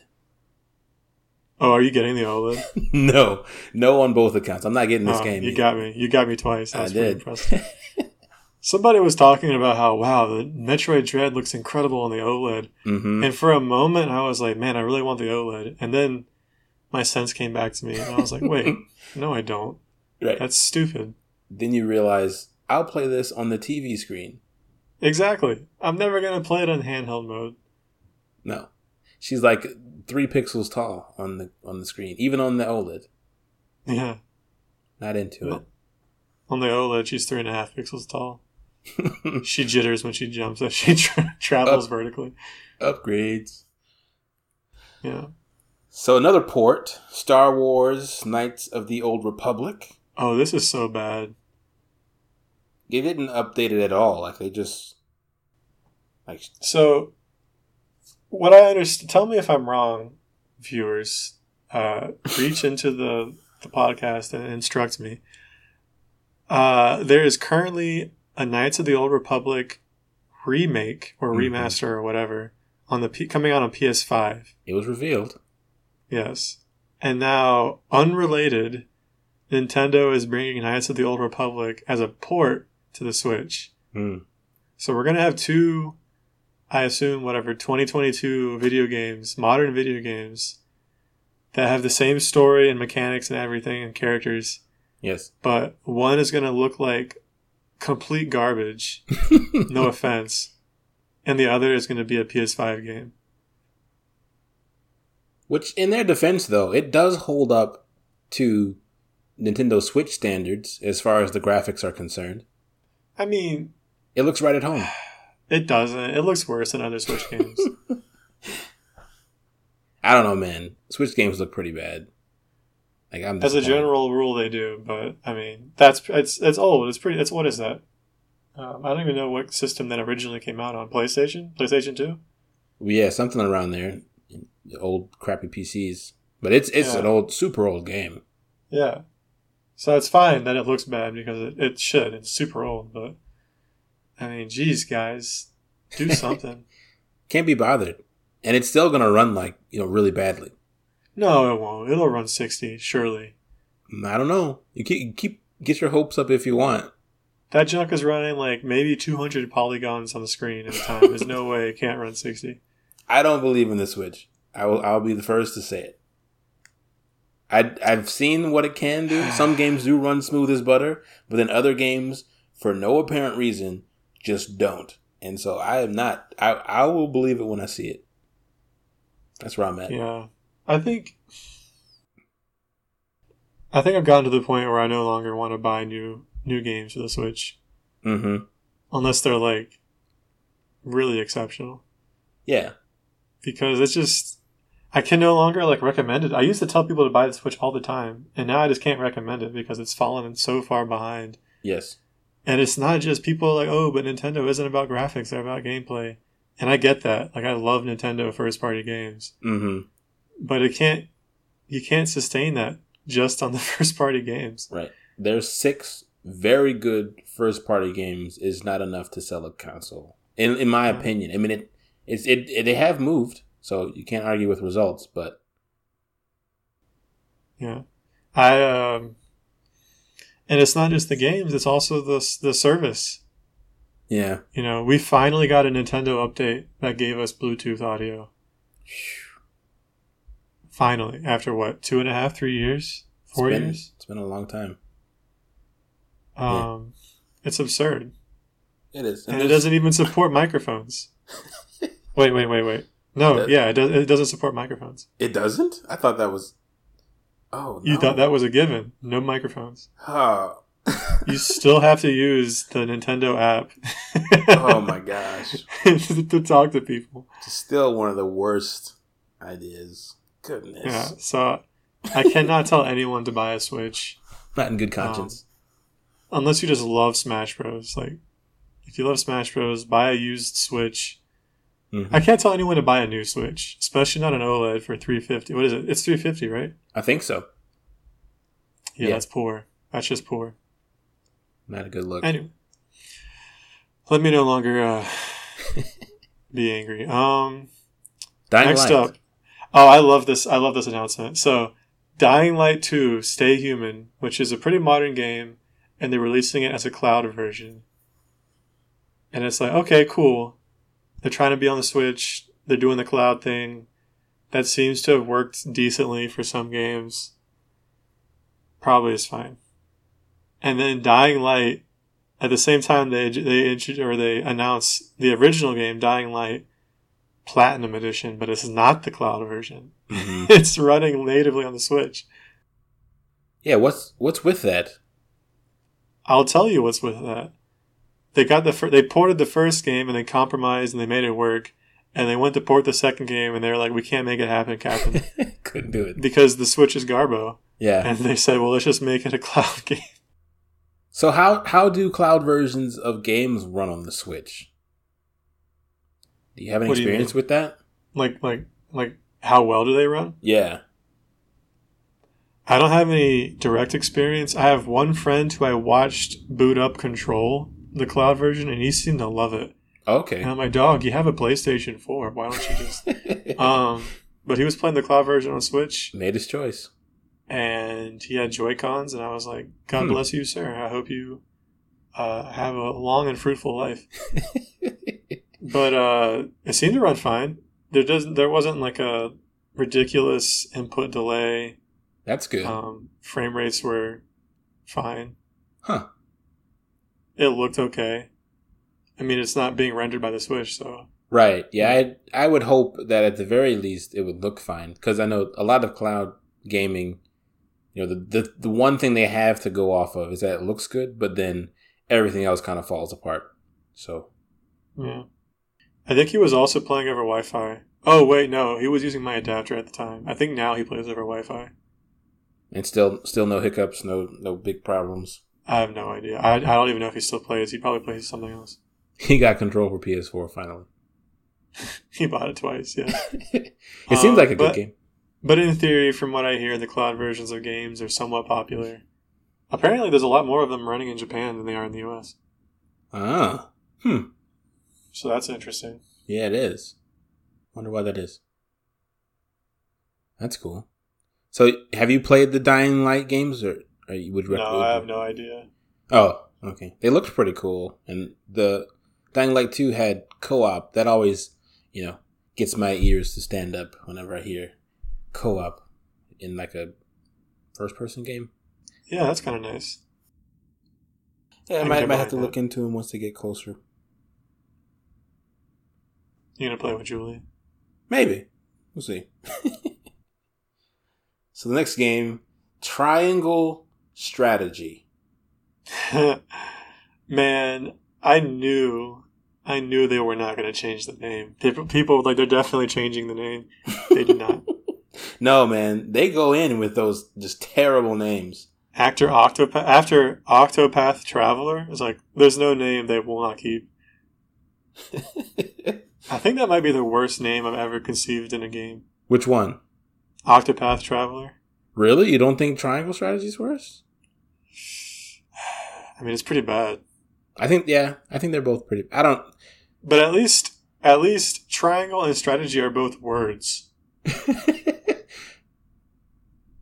Oh, are you getting the OLED? no, no on both accounts. I'm not getting this Oh, game. You either. got me. You got me twice. I That's pretty did. impressive. Somebody was talking about how wow, the Metroid Dread looks incredible on the OLED, hmm and for a moment I was like, man, I really want the OLED, and then my sense came back to me, and I was like, wait, no, I don't. Right. That's stupid. Then you realize I'll play this on the TV screen. Exactly. I'm never gonna play it on handheld mode. No, she's like three pixels tall on the on the screen, even on the OLED. Yeah, Not into it. on the OLED, she's three and a half pixels tall. she jitters when she jumps as she tra- travels Up. vertically. Upgrades. Yeah. So another port, Star Wars: Knights of the Old Republic. Oh, this is so bad. They didn't update it at all. Like they just like So, what I understand, tell me if I'm wrong, viewers. Uh, reach into the, the podcast and instruct me. Uh, there is currently a Knights of the Old Republic remake or Mhm. remaster or whatever on the P- coming out on PS5. it was revealed. Yes, and now unrelated, Nintendo is bringing Knights of the Old Republic as a port to the Switch. Hmm. So we're gonna have two, I assume, whatever 2022 video games, modern video games, that have the same story and mechanics and everything and characters, Yes. but one is gonna look like complete garbage. no offense, and the other is gonna be a PS5 game. Which, in their defense, though, it does hold up to Nintendo Switch standards as far as the graphics are concerned. I mean, It looks right at home. it doesn't. It looks worse than other Switch games. I don't know, man. Switch games look pretty bad. Like I'm As a general rule, they do, but I mean, that's it's it's old. It's pretty. It's what is that? Um, I don't even know what system that originally came out on. PlayStation, PlayStation Two. yeah, something around there. Old crappy PCs, but it's it's Yeah. an old, super old game. Yeah. So it's fine that it looks bad because it, it should. It's super old, but I mean, geez, guys, do something. Can't be bothered, and it's still gonna run like you know really badly. no, it won't. It'll run sixty, surely. Mm, I don't know. You keep, you keep get your hopes up if you want. That junk is running like maybe two hundred polygons on the screen at a time. There's no way it can't run sixty. I don't believe in the Switch. I will. I'll be the first to say it. I I've seen what it can do. Some games do run smooth as butter, but then other games, for no apparent reason, just don't. And so I am not. I I will believe it when I see it. That's where I'm at. Yeah, I think. I think I've gotten to the point where I no longer want to buy new new games for the Switch Mm-hmm. unless they're like really exceptional. Yeah. because it's just I can no longer like recommend it. I used to tell people to buy the Switch all the time, and now I just can't recommend it because it's fallen so far behind. Yes. And it's not just people like, oh, but Nintendo isn't about graphics; they're about gameplay. And I get that. Like I love Nintendo first party games, Mm-hmm. but it can't. You can't sustain that just on the first party games. Right. There's six very good first party games is not enough to sell a console. In in my Yeah. opinion. I mean it it's it, it they have moved, so you can't argue with results, but Yeah, I um, and it's not just the games; it's also the the service. yeah. You know, we finally got a Nintendo update that gave us Bluetooth audio. Finally, after what, two and a half, three years, four it's been, years? It's been a long time. Um, it's absurd, It is. and it doesn't even support microphones. wait, wait, wait, wait. No, That- yeah, it does. It doesn't support microphones. It doesn't? I thought that was Oh You thought that was a given? No microphones. Oh. You still have to use the Nintendo app. oh my gosh. to talk to people. It's still one of the worst ideas. Goodness. Yeah, so I cannot tell anyone to buy a Switch Not in good conscience. Um, unless you just love Smash Bros. Like, if you love Smash Bros, buy a used Switch. Mhm. I can't tell anyone to buy a new Switch, especially not an OLED for three fifty. What is it? It's three fifty, right? I think so. Yeah, Yeah. that's poor. That's just poor. Not a good look. Anyway, let me no longer uh, be angry. Um, Dying next Light. up, oh, I love this. I love this announcement. So, Dying Light Two: Stay Human, which is a pretty modern game, and they're releasing it as a cloud version. And it's like, okay, cool. They're trying to be on the Switch. They're doing the cloud thing. That seems to have worked decently for some games. Probably is fine. And then Dying Light, at the same time they they or they announce the original game, Dying Light Platinum Edition, but it's not the cloud version. Mhm. It's running natively on the Switch. Yeah, what's what's with that? I'll tell you what's with that. They got the fir- they ported the first game and they compromised and they made it work. And they went to port the second game and they were like, "We can't make it happen, Captain, Couldn't do it. because the Switch is Garbo." Yeah. And they said, "Well, let's just make it a cloud game." So how how do cloud versions of games run on the Switch? Do you have any What experience with that? Like, like, like, how well do they run? Yeah. I don't have any direct experience. I have one friend who I watched boot up Control, the cloud version, and he seemed to love it. Okay. And I'm like, dog, you have a PlayStation 4. Why don't you just. um, but he was playing the cloud version on Switch, Made his choice. and he had Joy Cons, and I was like, God Hmm. bless you, sir. I hope you uh, have a long and fruitful life. But uh, it seemed to run fine. There doesn't. There wasn't like a ridiculous input delay. That's good. Um, frame rates were fine. huh. It looked okay. I mean, it's not being rendered by the Switch, so Right. Yeah. I I would hope that at the very least it would look fine because I know a lot of cloud gaming. You know, the, the the one thing they have to go off of is that it looks good, but then everything else kind of falls apart. So yeah. I think he was also playing over Wi-Fi. Oh wait, no, he was using my adapter at the time. I think now he plays over Wi-Fi. and still still no hiccups, no no big problems. I have no idea. I, I don't even know if he still plays. He probably plays something else. He got control for PS4 finally. He bought it twice, yeah. it seems Um, like a good game. But in theory, from what I hear, the cloud versions of games are somewhat popular. Apparently, there's a lot more of them running in Japan than they are in the US. Ah, hmm. So that's interesting. Yeah, it is. Wonder why that is. That's cool. So, have you played the Dying Light games, or you would No, recommend? I have no idea. Oh, okay. They looked pretty cool, and the Dying Light Two had co-op. That always, you know, gets my ears to stand up whenever I hear co-op in like a first-person game. Yeah, that's kind of nice. Yeah, I I might, might have to that. look into them once they get closer. You gonna play with Julie? Maybe. We'll see. so the next game, Triangle Strategy. Man, I knew, I knew they were not going to change the name. People, people like they're definitely changing the name. They did not. no, man, they go in with those just terrible names. Actor Octopath after Octopath Traveler is like, there's no name they will not keep. I think that might be the worst name I've ever conceived in a game. Which one? Octopath Traveler. Really? You don't think Triangle Strategy's worse? I mean, it's pretty bad, I think yeah, I think they're both pretty. I don't. but at least, at least triangle and strategy are both words.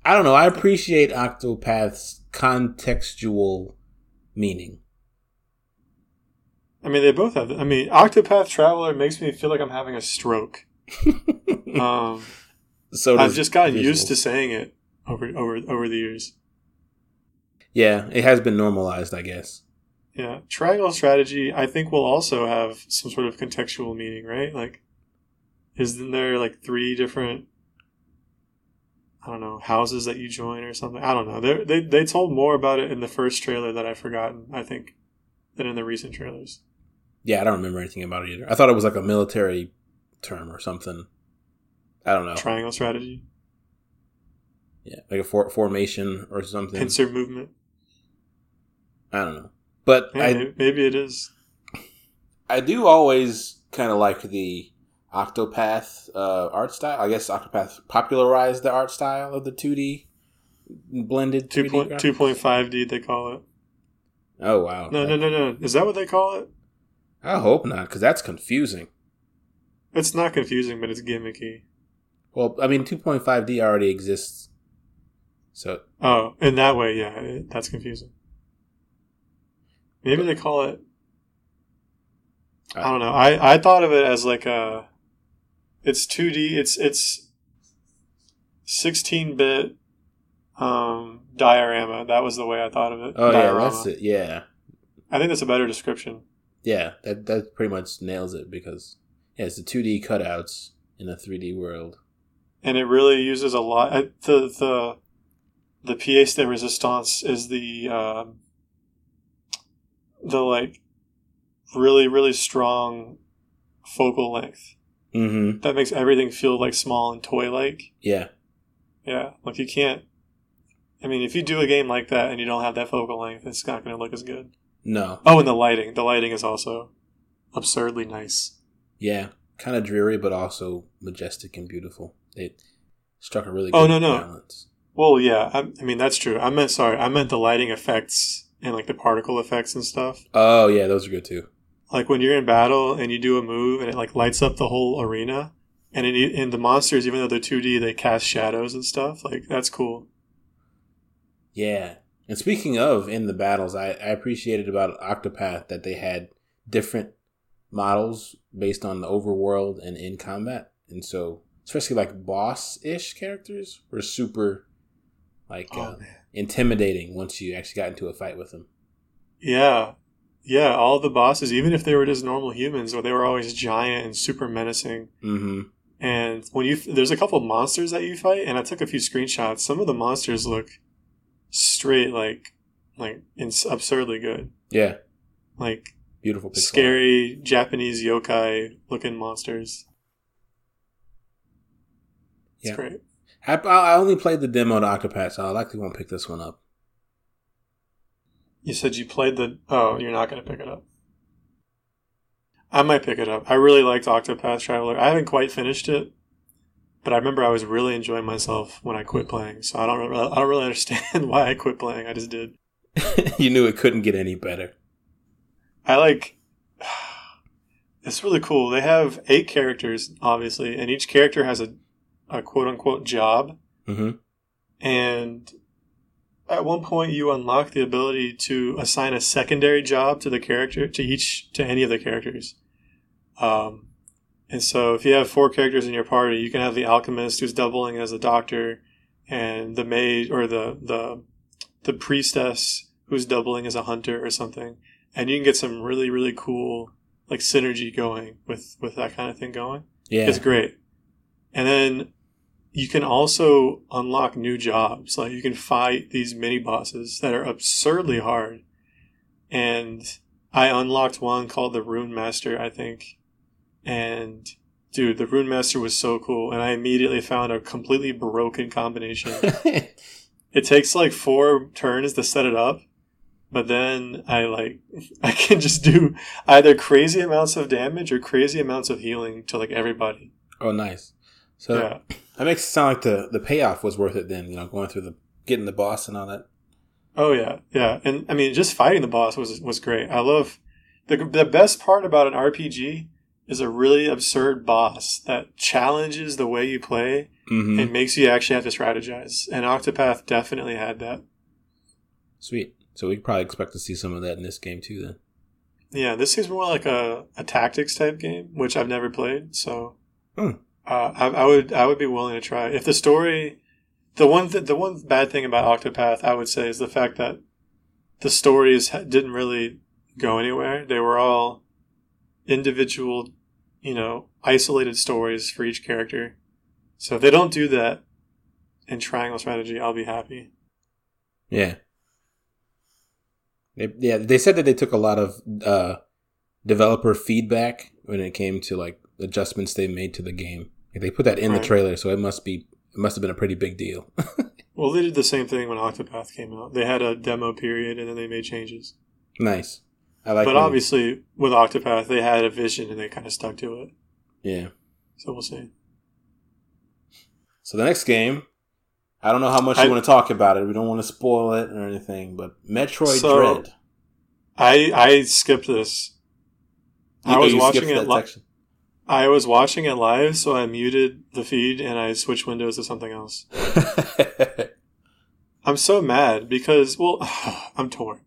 I don't know. I appreciate Octopath's contextual meaning. I mean, they both have. I mean, Octopath Traveler makes me feel like I'm having a stroke. Um, so I've just gotten visuals. used to saying it over over over the years. Yeah, it has been normalized, I guess. Yeah, triangle strategy. I think will also have some sort of contextual meaning, right? Like, isn't there like three different, I don't know, houses that you join or something? I don't know. They they they told more about it in the first trailer that I've forgotten. I think than in the recent trailers. Yeah, I don't remember anything about it either. I thought it was like a military term or something. I don't know. Triangle strategy, Yeah, like a for- formation or something. pincer movement. I don't know. But Yeah, I maybe, maybe it is. I do always kind of like the Octopath uh, art style. I guess Octopath popularized the art style of the 2D blended 2 3D point two point five D they call it. Oh wow. No, no, no, no. Is that what they call it? I hope not, because that's confusing. It's not confusing, but it's gimmicky. Well, I mean, 2.5D already exists, so Oh, in that way, yeah, it, that's confusing. Maybe they call it. I don't know. I I thought of it as like a. It's two D. It's it's. Sixteen bit. Um, diorama. That was the way I thought of it. oh yeah, that's it. Yeah, I think that's a better description. yeah, that that pretty much nails it because yeah, it's the 2D cutouts in a 3D world. and it really uses a lot. I, the the the pièce de résistance is the um, the like really really strong focal length Mm-hmm. that makes everything feel like small and toy like. Yeah. Yeah, like you can't. I mean, if you do a game like that and you don't have that focal length, it's not going to look as good. No. Oh, and the lighting. The lighting is also absurdly nice. Yeah. Kind of dreary, but also majestic and beautiful. It struck a really Oh, no, no. balance. Well, yeah, I, I mean that's true. I meant sorry, I meant the lighting effects and like the particle effects and stuff. Oh yeah, those are good too. Like when you're in battle and you do a move and it like lights up the whole arena, and in, in the monsters, even though they're 2D, they cast shadows and stuff. Like that's cool. Yeah. And speaking of in the battles, I, I appreciated about Octopath that they had different models based on the overworld and in combat. And so, especially like boss ish characters were super like uh, Oh, man. intimidating once you actually got into a fight with them. Yeah, yeah. All the bosses, even if they were just normal humans, or they were always giant and super menacing. Mm-hmm. And when you there's a couple monsters that you fight, and I took a few screenshots. Some of the monsters look straight like like it's absurdly good, Yeah. like Beautiful pixel scary Japanese yokai looking monsters. It's Yeah. great. I, I only played the demo to Octopath, so I likely won't pick this one up. You said you played the. Oh, you're not going to pick it up. I might pick it up. I really liked Octopath Traveler. I haven't quite finished it, but I remember I was really enjoying myself when I quit playing. So I don't. I don't really understand why I quit playing. I just did. you knew it couldn't get any better. I like. It's really cool. They have eight characters, obviously, and each character has a, a quote unquote job. Mm-hmm. and at one point you unlock the ability to assign a secondary job to the character to each to any of the characters um, and so if you have four characters in your party you can have the alchemist who's doubling as a doctor and the mage or the the the priestess who's doubling as a hunter or something and you can get some really really cool like synergy going with with that kind of thing going Yeah. it's great. And then you can also unlock new jobs. Like you can fight these mini bosses that are absurdly hard. And I unlocked one called the Rune Master, I think. And dude, the Rune Master was so cool. And I immediately found a completely broken combination. it takes like four turns to set it up. But then I like I can just do either crazy amounts of damage or crazy amounts of healing to like everybody. oh, nice. So yeah. That makes it sound like the, the payoff was worth it then, you know, going through the getting the boss and all that. Oh yeah, yeah, and I mean, just fighting the boss was was great. I love the the best part about an RPG is a really absurd boss that challenges the way you play Mm-hmm. and makes you actually have to strategize. And Octopath definitely had that. Sweet. So we probably expect to see some of that in this game too then. Yeah, this seems more like a, a tactics type game, which I've never played. So Hmm. Uh, I, I would I would be willing to try if the story. The one th- the one bad thing about Octopath, I would say, is the fact that the stories didn't really go anywhere. They were all individual, you know, isolated stories for each character. So if they don't do that in Triangle Strategy, I'll be happy. Yeah. They, yeah, they said that they took a lot of uh, developer feedback when it came to like adjustments they made to the game. They put that in Right. the trailer, so it must be it must have been a pretty big deal. Well, they did the same thing when Octopath came out. They had a demo period and then they made changes. nice. I like. but when- obviously, with Octopath, they had a vision and they kind of stuck to it. yeah. So we'll see. So the next game, I don't know how much I- you want to talk about it. We don't want to spoil it or anything, but Metroid So, Dread. I I skipped this. I was you watching it li-? I was watching it live, so I muted the feed and I switched windows to something else. I'm so mad because, well, I'm torn.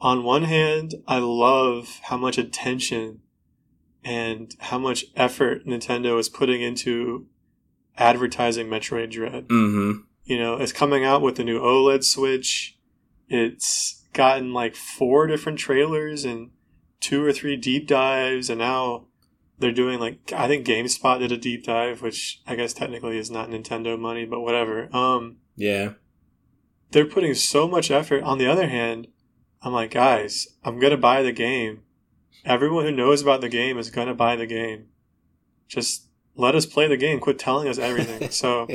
On one hand, I love how much attention and how much effort Nintendo is putting into advertising Metroid Dread. mm-hmm. You know, it's coming out with the new OLED Switch. It's gotten like four different trailers and two or three deep dives, and now they're doing like I think GameSpot did a deep dive, which I guess technically is not Nintendo money, but whatever. Um, Yeah. they're putting so much effort. On the other hand, I'm like, guys, I'm gonna buy the game, everyone who knows about the game is gonna buy the game. Just let us play the game. Quit telling us everything. So,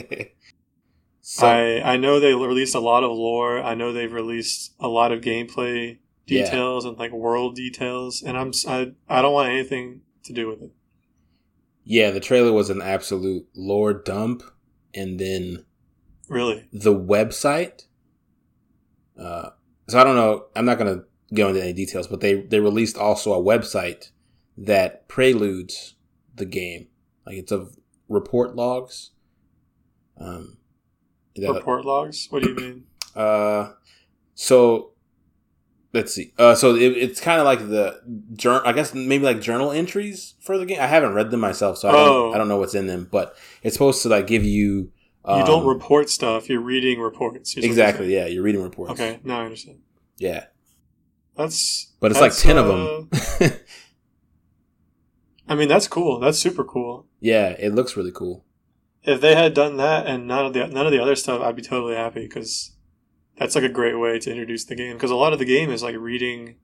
so I I know they released a lot of lore. I know they've released a lot of gameplay Yeah. details and like world details, and I'm i, I don't want anything to do with it. yeah, the trailer was an absolute lore dump, and then Really, the website. Uh, so I don't know. I'm not gonna go into any details, but they they released also a website that preludes the game. Like it's of report logs. Um, report logs. What do you mean? Uh, so let's see. Uh, so it, it's kind of like the journal. I guess maybe like journal entries for the game. I haven't read them myself, so I don't. Oh. I don't know what's in them. But it's supposed to like give you. Um, you don't report stuff. You're reading reports. you're exactly. Yeah, you're reading reports. Okay, now I understand. Yeah, That's but it's like that's, ten of uh, them. I mean, that's cool. That's super cool. yeah, it looks really cool. If they had done that and none of the none of the other stuff, I'd be totally happy because that's like a great way to introduce the game. Because a lot of the game is like reading.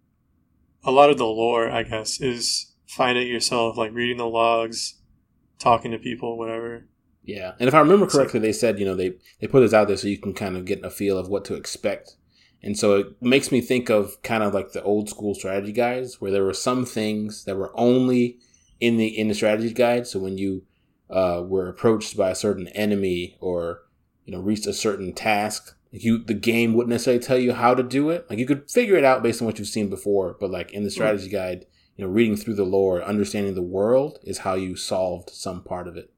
A lot of the lore, I guess, is find it yourself, like reading the logs, talking to people, whatever. Yeah, and if I remember correctly, they said you know they they put this out there so you can kind of get a feel of what to expect, and so it makes me think of kind of like the old school strategy guides where there were some things that were only in the in the strategy guide. So when you uh, were approached by a certain enemy or you know reached a certain task, you the game wouldn't necessarily tell you how to do it. Like you could figure it out based on what you've seen before, but like in the strategy guide, you know, reading through the lore, understanding the world is how you solved some part of it.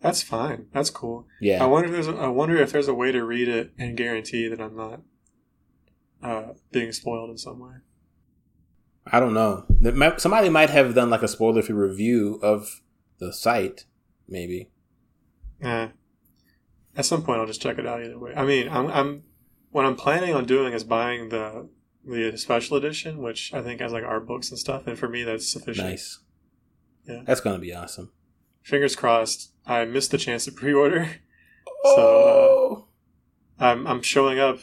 That's fine. That's cool. Yeah. I wonder if there's a, I wonder if there's a way to read it and guarantee that I'm not uh, being spoiled in some way. I don't know. Somebody might have done like a spoiler free review of the site, maybe. Yeah. At some point, I'll just check it out either way. I mean, I'm, I'm what I'm planning on doing is buying the the special edition, which I think has like art books and stuff, and for me, that's sufficient. Nice. Yeah. That's gonna be awesome. Fingers crossed. I missed the chance to pre-order. Oh, uh, I'm I'm showing up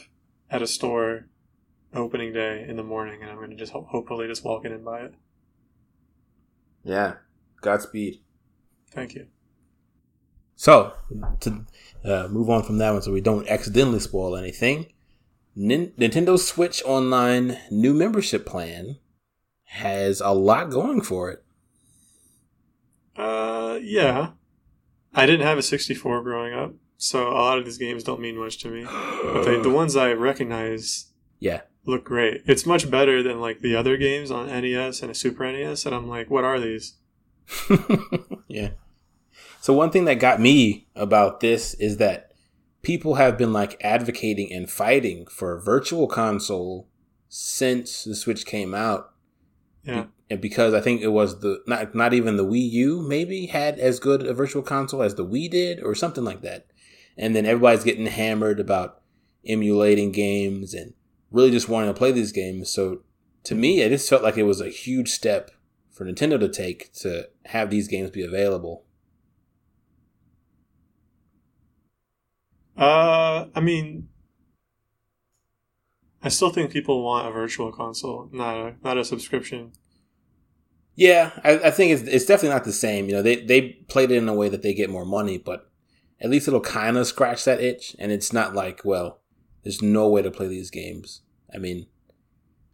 at a store opening day in the morning, and I'm gonna just ho- hopefully just walk in and buy it. yeah. Godspeed. Thank you. So to uh, move on from that one, so we don't accidentally spoil anything. Nin- Nintendo Switch Online new membership plan has a lot going for it. Uh, yeah. I didn't have a 64 growing up, so a lot of these games don't mean much to me. But they, the ones I recognize Yeah. look great. It's much better than like the other games on NES and a Super NES, and I'm like, what are these? yeah. So one thing that got me about this is that people have been like advocating and fighting for a virtual console since the Switch came out. Yeah. And because I think it was the not not even the Wii U maybe had as good a virtual console as the Wii did or something like that. And then everybody's getting hammered about emulating games and really just wanting to play these games. So to me, it just felt like it was a huge step for Nintendo to take to have these games be available. Uh, I mean, I still think people want a virtual console, not a not a subscription. Yeah, I, I think it's it's definitely not the same. You know, they they played it in a way that they get more money, but at least it'll kind of scratch that itch. And it's not like, well, there's no way to play these games. I mean,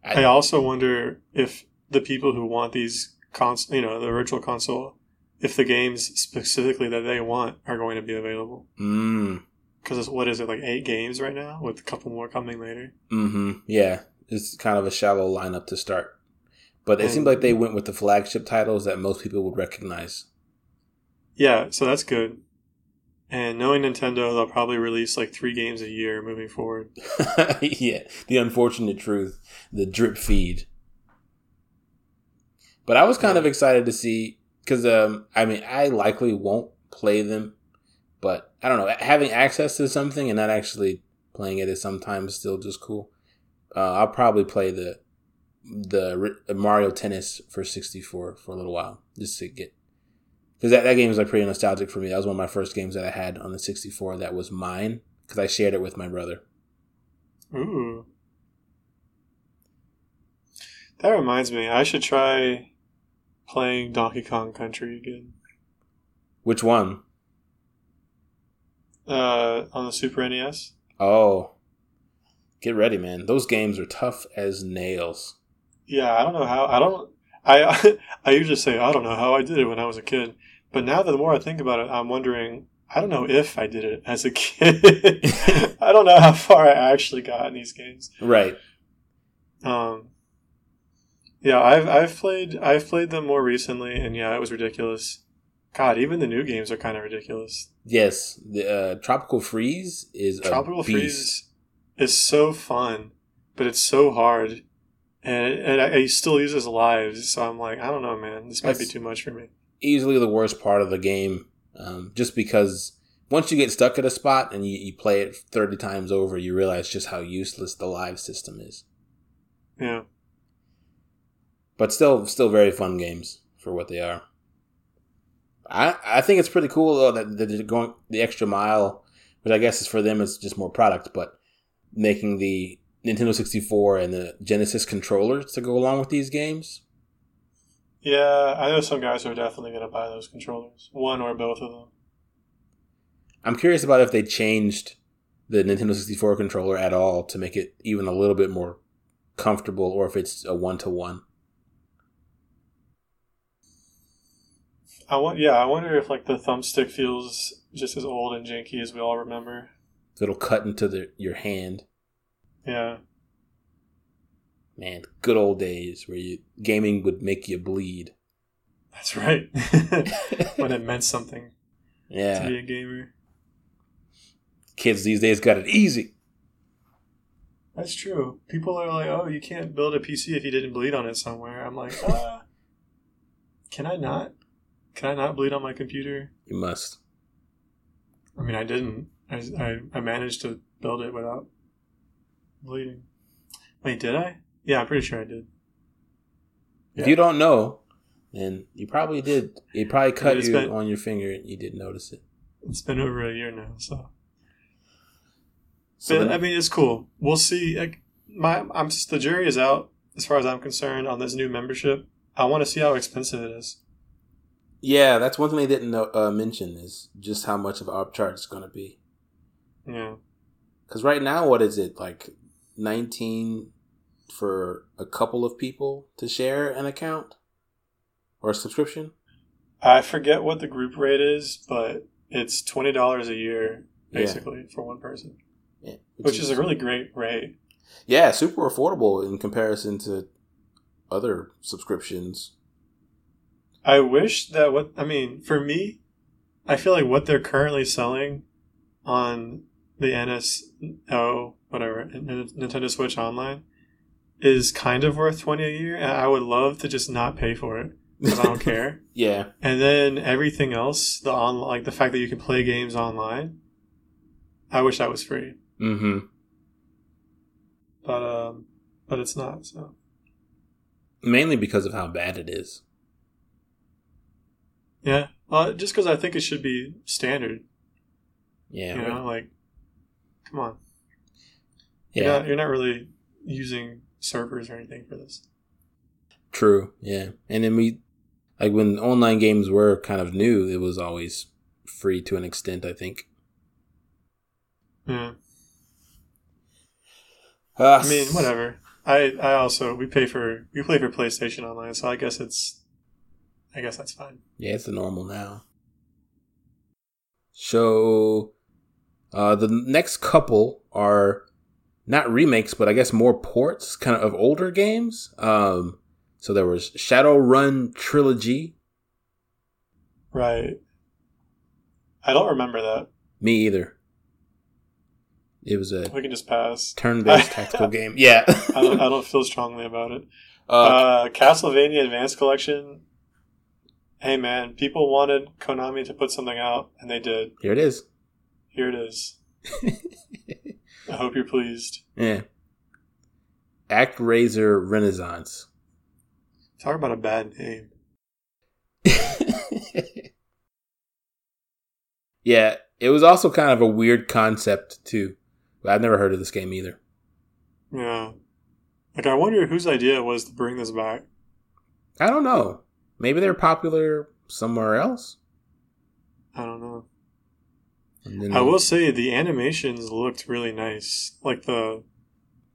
I also wonder if the people who want these cons, you know, the virtual console, if the games specifically that they want are going to be available. mm, Because what is it like eight games right now, with a couple more coming later? Mm-hmm. yeah, it's kind of a shallow lineup to start. But it And- seemed like they went with the flagship titles that most people would recognize. Yeah, so that's good. And knowing Nintendo, they'll probably release like three games a year moving forward. yeah, the unfortunate truth, the drip feed. But I was kind of excited to see because um, I mean I likely won't play them, I don't know having access to something and not actually playing it is sometimes still just cool. Uh, I'll probably play the the Mario Tennis for sixty four for a little while just to get because that, that game is like pretty nostalgic for me. That was one of my first games that I had on the sixty four that was mine because I shared it with my brother. Ooh. That reminds me, I should try playing Donkey Kong Country again. Which one? Uh, on the Super NES. Oh, get ready, man. Those games are tough as nails. Yeah, I don't know how. I don't. I I usually say I don't know how I did it when I was a kid, but now that the more I think about it, I'm wondering. I don't know if I did it as a kid. I don't know how far I actually got in these games. Right. Um. Yeah, I've I've played I've played them more recently, and yeah, it was ridiculous. God, even the new games are kind of ridiculous. Yes, the uh, Tropical Freeze is a Tropical. Freeze is so fun, but it's so hard, and and it still uses lives. So I'm like, I don't know, man. This might be too much for me. easily the worst part of the game, um, just because once you get stuck at a spot and you, you play it thirty times over, you realize just how useless the live system is. Yeah, But still, still very fun games for what they are. I I think it's pretty cool though that, they're going the extra mile, which I guess is for them is just more product, but making the Nintendo 64 and the Genesis controllers to go along with these games. yeah. I know some guys are definitely going to buy those controllers, one or both of them. I'm curious about if they changed the Nintendo 64 controller at all to make it even a little bit more comfortable, or if it's a one to one. I want, yeah. I wonder if like the thumbstick feels just as old and janky as we all remember. It'll cut into the, your hand. Yeah, Man, good old days where you gaming would make you bleed. that's right. when it meant something Yeah. to be a gamer. kids these days got it easy. That's true. People are like, "Oh, you can't build a PC if you didn't bleed on it somewhere." I'm like, uh, "Can I not? Can I not bleed on my computer?" You must. I mean, I didn't. I, I, I managed to build it without bleeding. Wait, did I? Yeah, I'm pretty sure I did. If you don't know, then you probably did. It probably cut you been- on your finger and you didn't notice it. It's been over a year now, so. So But, then- I mean, it's cool. We'll see. Like, my, I'm just, the jury is out as far as I'm concerned on this new membership. I want to see how expensive it is. Yeah, that's one thing they didn't know, uh, mention is just how much of an upcharge it's going to be. Yeah. Because right now, what is it like? Nineteen for a couple of people to share an account or a subscription. I forget what the group rate is, but it's twenty dollars a year Yeah. basically for one person, Yeah, which is a really great rate. yeah super affordable in comparison to other subscriptions. I wish that what I mean for me, I feel like what they're currently selling on the NSO whatever Nintendo Switch Online is kind of worth twenty a year, and I would love to just not pay for it because I don't care. Yeah, And then everything else, the on like the fact that you can play games online, I wish that was free. mm-hmm. but um, but it's not. So Mainly because of how bad it is. Yeah, well, just because I think it should be standard. Yeah, You know, like, come on, yeah, you're not, you're not really using servers or anything for this. true. Yeah, and then we like when online games were kind of new, it was always free to an extent. I think. Yeah, Uh, I mean, whatever. I I also we pay for we play for PlayStation Online, so I guess it's, I guess that's fine. Yeah, it's the normal now. So, uh, the next couple are not remakes, but I guess more ports, kind of of older games. Um, so there was Shadowrun Trilogy. Right. I don't remember that. Me either. It was a We can just pass. turn-based tactical game. Yeah. I don't, I don't feel strongly about it. uh, Uh, Castlevania Advanced Collection. Hey man, people wanted Konami to put something out, and they did. here it is. Here it is. I hope you're pleased. yeah. ActRaiser Renaissance. Talk about a bad name. yeah, it was also kind of a weird concept too. I've never heard of this game either. Yeah. Like, I wonder whose idea it was to bring this back. I don't know. Maybe they're popular somewhere else. I don't know. And then I will say the animations looked really nice. Like the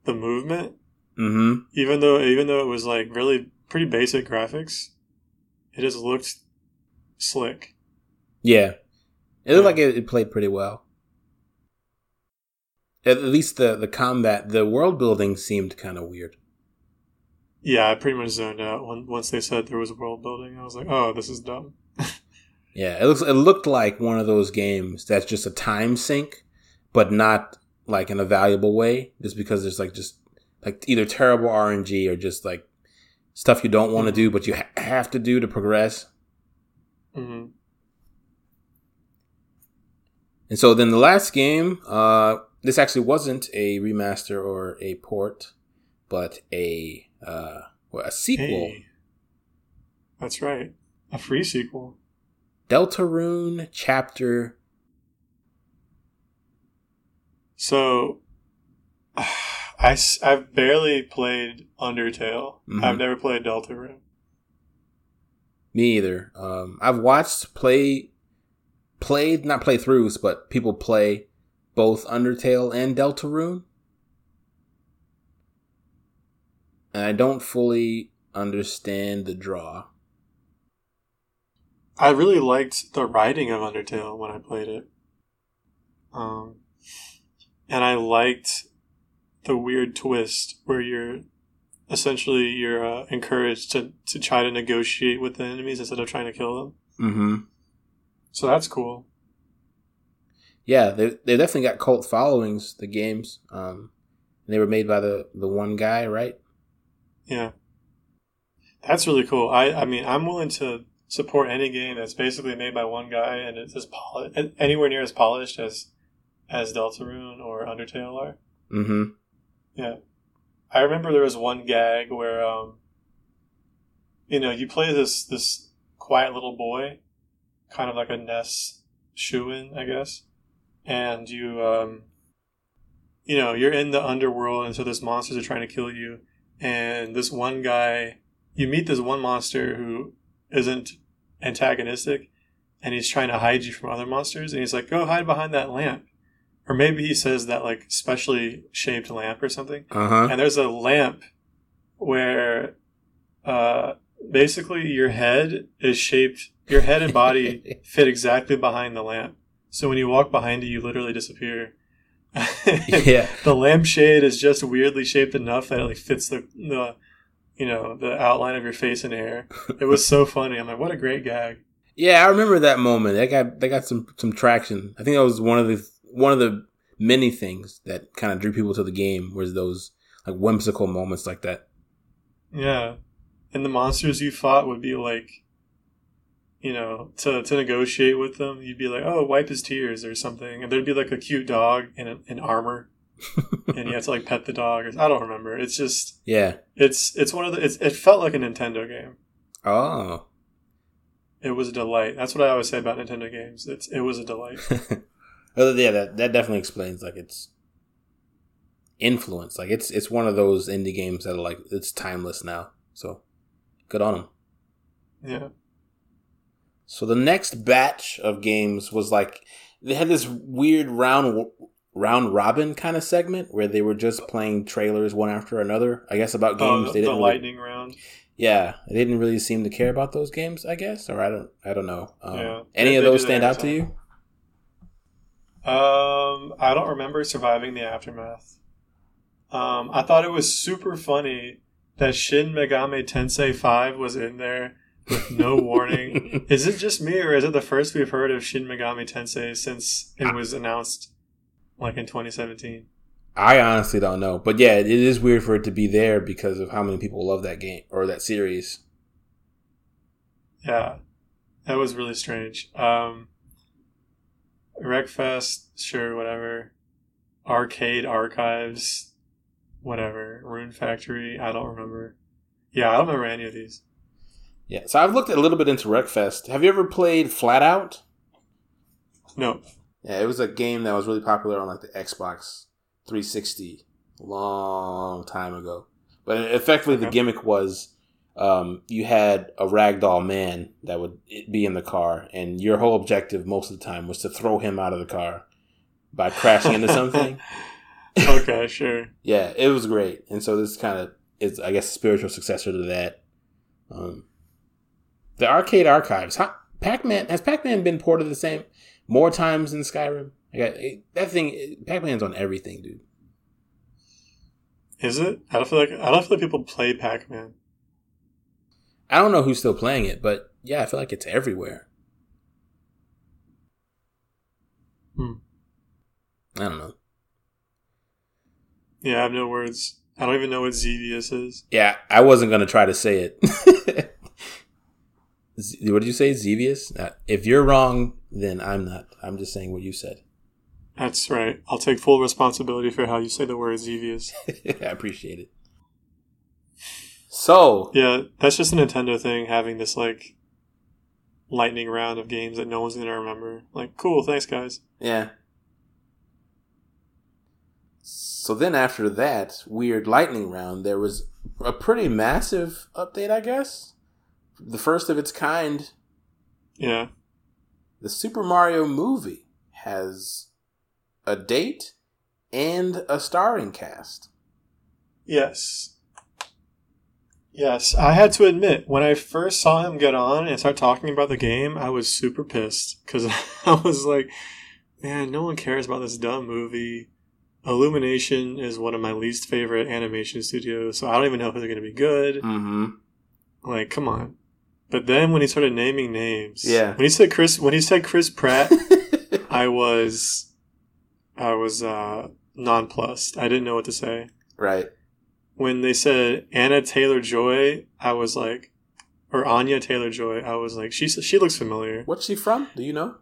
the movement, Mm-hmm. even though even though it was like really pretty basic graphics, it just looked slick. Yeah. It looked Yeah. like it, it played pretty well. At at least the, the combat, the world building seemed kind of weird. Yeah, I pretty much zoned out when, once they said there was world building. I was like, oh, this is dumb. Yeah, it looks it looked like one of those games that's just a time sink, but not like in a valuable way. Just because there's like just like either terrible RNG or just like stuff you don't want to do but you ha- have to do to progress. hmm And so then the last game, uh, this actually wasn't a remaster or a port, but a uh, well, a sequel. Hey, that's right, a free sequel. Deltarune Chapter. So, I, I've barely played Undertale. Mhm. I've never played Deltarune. Me either. Um, I've watched play, played not playthroughs, but people play both Undertale and Deltarune, and I don't fully understand the draw. I really liked the writing of Undertale when I played it. Um, and I liked the weird twist where you're essentially you're uh, encouraged to, to try to negotiate with the enemies instead of trying to kill them. Mm-hmm. So that's cool. Yeah, they they definitely got cult followings. The games, um, they were made by the the one guy, right? Yeah. That's really cool. I, I mean, I'm willing to support any game that's basically made by one guy and it's as poli- anywhere near as polished as as Deltarune or Undertale are. Mm-hmm. Yeah. I remember there was one gag where um you know, you play this this quiet little boy, kind of like a Ness shoo-in, I guess. And you um you know, you're in the underworld and so those monsters are trying to kill you and this one guy you meet this one monster who isn't antagonistic and he's trying to hide you from other monsters and he's like, Go hide behind that lamp. Or maybe he says that like specially shaped lamp or something Uh huh. and there's a lamp where uh, basically your head is shaped your head and body fit exactly behind the lamp so when you walk behind it you literally disappear yeah. the lampshade is just weirdly shaped enough that it like fits the, the you know the outline of your face and hair it was so funny i'm like what a great gag Yeah, I remember that moment. That got that got some some traction. I think that was one of the one of the many things that kind of drew people to the game was those like whimsical moments like that. Yeah. And the monsters you fought would be like, you know, to, to negotiate with them, you'd be like, oh, wipe his tears or something. And there'd be like a cute dog in, in armor. and you have to like pet the dog. Or, I don't remember. It's just, Yeah. it's it's one of the, it's, it felt like a Nintendo game. Oh. It was a delight. That's what I always say about Nintendo games. It's It was a delight. Oh, well, yeah, that that definitely explains like its influence. Like it's it's one of those indie games that are like it's timeless now. So good on them. Yeah. So the next batch of games was like they had this weird round round robin kind of segment where they were just playing trailers one after another. I guess about Oh, games the, they didn't really, lightning round. yeah they didn't really seem to care about those games. I guess or I don't I don't know. Um, Yeah. Any of those stand out to you? Um, I don't remember surviving the aftermath. Um, I thought it was super funny that Shin Megami Tensei 5 was in there with no warning. Is it just me, or is it the first we've heard of Shin Megami Tensei since it was announced, like in 2017? I honestly don't know, but yeah, it is weird for it to be there because of how many people love that game or that series. Yeah, that was really strange. Um, Wreckfest, sure, whatever. Arcade Archives, whatever. Rune Factory, I don't remember. Yeah, I don't remember any of these. Yeah, so I've looked a little bit into Wreckfest. Have you ever played Flat Out? No. Yeah, it was a game that was really popular on like the Xbox 360 a long time ago. But effectively, the gimmick was um, you had a ragdoll man that would be in the car, and your whole objective most of the time was to throw him out of the car by crashing into something. okay, sure. Yeah, it was great, and so this kind of is, I guess, a spiritual successor to that. Um, the arcade archives. How, Pac-Man has Pac-Man been ported the same more times than Skyrim? I got, it- that thing. Pac-Man's on everything, dude. Is it? I don't feel like I don't feel like people play Pac Man. I don't know who's still playing it, but yeah, I feel like it's everywhere. Hmm. I don't know. Yeah, I have no words. I don't even know what Xevious is. Yeah, I wasn't gonna try to say it. Z- what did you say, Xevious? Uh, if you're wrong, then I'm not. I'm just saying what you said. That's right. I'll take full responsibility for how you say the word Xevious. I appreciate it. So, Yeah, that's just a Nintendo thing, having this like lightning round of games that no one's gonna remember. Like, cool, thanks guys. yeah. So then after that weird lightning round, there was a pretty massive update, I guess. The first of its kind. Yeah. The Super Mario movie has a date and a starring cast. Yes. Yes, I had to admit, when I first saw him get on and start talking about the game, I was super pissed because I was like, man, no one cares about this dumb movie. Illumination is one of my least favorite animation studios, so I don't even know if they're going to be good. Mm-hmm. Like, come on. But then when he started naming names, Yeah. when he said Chris, when he said Chris Pratt, I was, I was uh, nonplussed. I didn't know what to say right. when they said Anna Taylor Joy, I was like, or Anya Taylor Joy, I was like, she she looks familiar. What's she from? Do you know?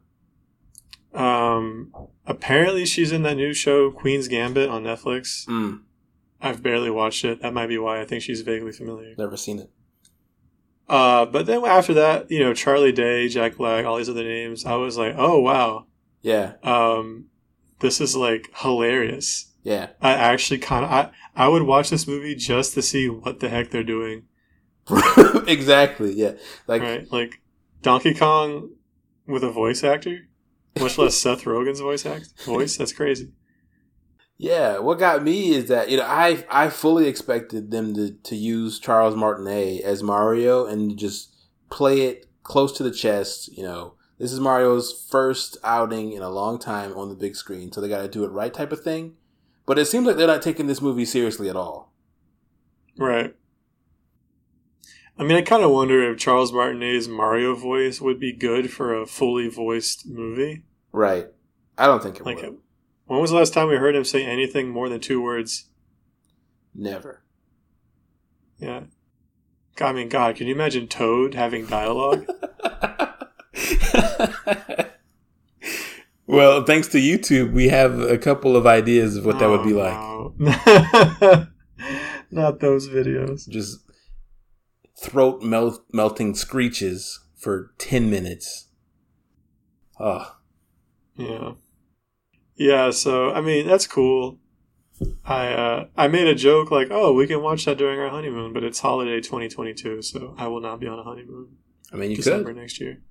Um, apparently she's in that new show Queen's Gambit on Netflix. Mm, I've barely watched it. That might be why I think she's vaguely familiar. never seen it. Uh, but then after that, you know, Charlie Day, Jack Black, all these other names, I was like, oh wow, Yeah. um, this is like hilarious. Yeah. I actually kind of I I would watch this movie just to see what the heck they're doing. exactly. Yeah. Like right? Like Donkey Kong with a voice actor, much less Seth Rogen's voice act voice. That's crazy. Yeah, what got me is that you know I I fully expected them to to use Charles Martinet as Mario and just play it close to the chest. You know, this is Mario's first outing in a long time on the big screen, so they got to do it right type of thing. But it seems like they're not taking this movie seriously at all. Right. I mean, I kind of wonder if Charles Martinet's Mario voice would be good for a fully voiced movie. Right. I don't think it Like, will. When was the last time we heard him say anything more than two words? Never. Yeah. I mean, God, can you imagine Toad having dialogue? well, thanks to YouTube, we have a couple of ideas of what that would be oh, like. Oh, no. Not those videos. just throat melt- melting screeches for 10 minutes. Oh, Yeah. Yeah, so I mean that's cool. I uh I made a joke like, "Oh, we can watch that during our honeymoon, but it's holiday 2022, so I will not be on a honeymoon I mean, you December could next year."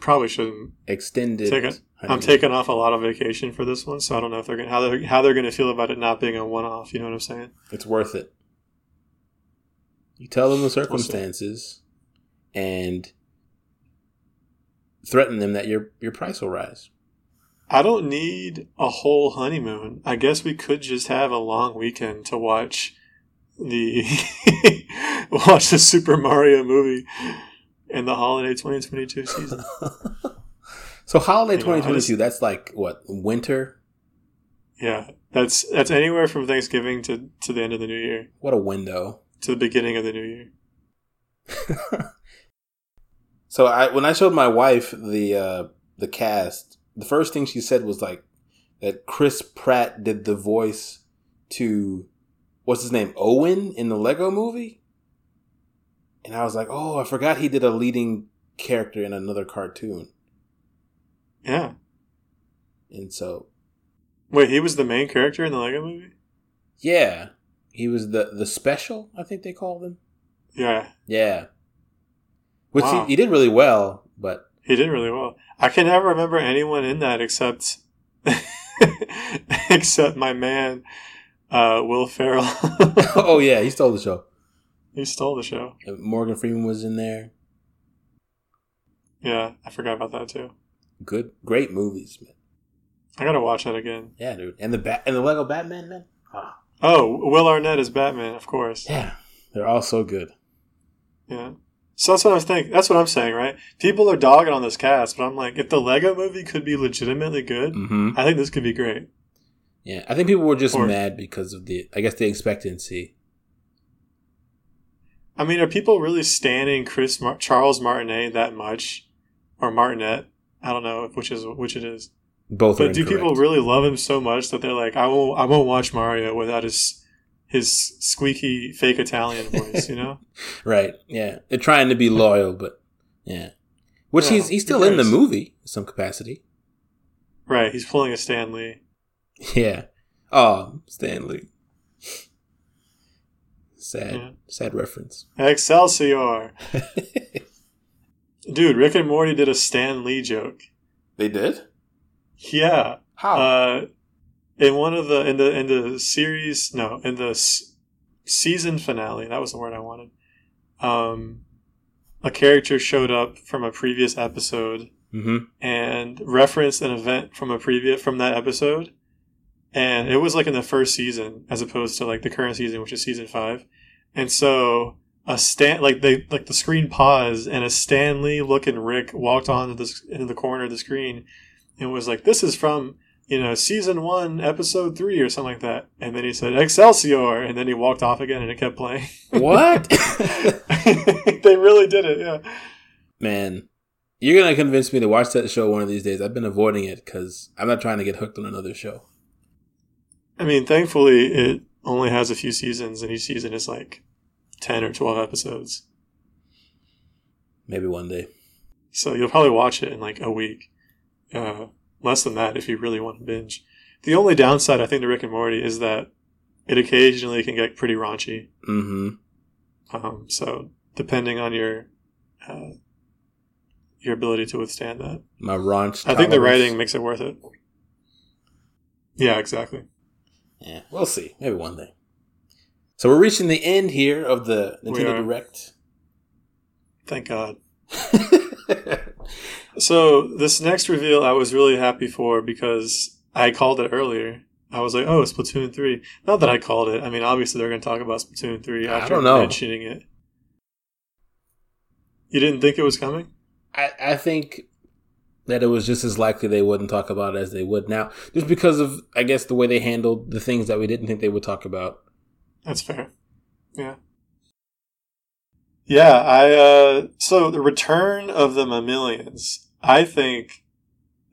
Probably shouldn't. extended. Take it. I'm taking off a lot of vacation for this one, so I don't know if they're going to how they're how they're going to feel about it not being a one-off, you know what I'm saying? It's worth it. You tell them the circumstances and threaten them that your your price will rise. I don't need a whole honeymoon. I guess we could just have a long weekend to watch the watch the Super Mario movie in the holiday 2022 season. so holiday You know, 2022, that's like what winter. Yeah, that's that's anywhere from Thanksgiving to to the end of the new year, What a window. to the beginning of the new year. So I when I showed my wife the uh, the cast, the first thing she said was like that Chris Pratt did the voice to what's his name Owen in the Lego Movie, and I was like, oh, I forgot he did a leading character in another cartoon, Yeah. and so Wait, he was the main character in the Lego movie? yeah, he was the the special. I think they called him. Yeah, Yeah, which Wow. he, he did really well, but he did really well. I can never remember anyone in that except except my man uh, Will Ferrell. oh yeah, he stole the show. he stole the show. Morgan Freeman was in there. Yeah, I forgot about that too. Good, great movies, man. I gotta watch that again. Yeah, dude, and the bat and the Lego Batman, man. Ah, Oh, Will Arnett is Batman, of course. yeah, they're all so good. Yeah. So that's what I was thinking. That's what I'm saying, right? People are dogging on this cast, but I'm like, if the Lego movie could be legitimately good, hmm I think this could be great. Yeah, I think people were just Or- mad because of the, I guess, the expectancy. I mean, are people really standing Chris Mar- Charles Martinet that much, or Martinet? I don't know which is which it is. Both But do people really love him so much that they're like, I won't, I won't watch Mario without his his squeaky fake Italian voice, you know? Right. Yeah. They're trying to be loyal, but yeah. Which Yeah, he's he's who still in the movie in some capacity. right? He's pulling a Stan Lee. Yeah. Oh, Stan Lee. Sad. Yeah. Sad reference. Excelsior, dude! Rick and Morty did a Stan Lee joke. They did? Yeah, How? uh, in one of the in the in the series, no, in the s- season finale. That was the word I wanted. Um, a character showed up from a previous episode mm-hmm. and referenced an event from a previous from that episode and it was like in the first season as opposed to like the current season which is season five and so a stan like they like the screen paused and a Stan Lee looking rick walked onto this into the corner of the screen and was like this is from you know season one episode three or something like that and then he said excelsior and then he walked off again and it kept playing What? they really did it yeah Man, you're going to convince me to watch that show one of these days. I've been avoiding it because I'm not trying to get hooked on another show. I mean, thankfully, it only has a few seasons, and each season is like 10 or 12 episodes. Maybe one day. So you'll probably watch it in like a week. Uh, less than that if you really want to binge. The only downside, I think, to Rick and Morty is that it occasionally can get pretty raunchy. Mm-hmm. Um, so depending on your uh, your ability to withstand that, My raunch. I think the writing makes it worth it. Yeah, exactly. Yeah, we'll see. Maybe one day. So we're reaching the end here of the Nintendo. Direct. Thank God. So this next reveal, I was really happy for because I called it earlier. I was like, "Oh, Splatoon 3. Not that I called it. I mean, obviously they're going to talk about Splatoon three I after don't know. mentioning it. You didn't think it was coming? I, I think that it was just as likely they wouldn't talk about it as they would now, just because of I guess the way they handled the things that we didn't think they would talk about. That's fair. Yeah. Yeah, I uh so the return of the mammalians. I think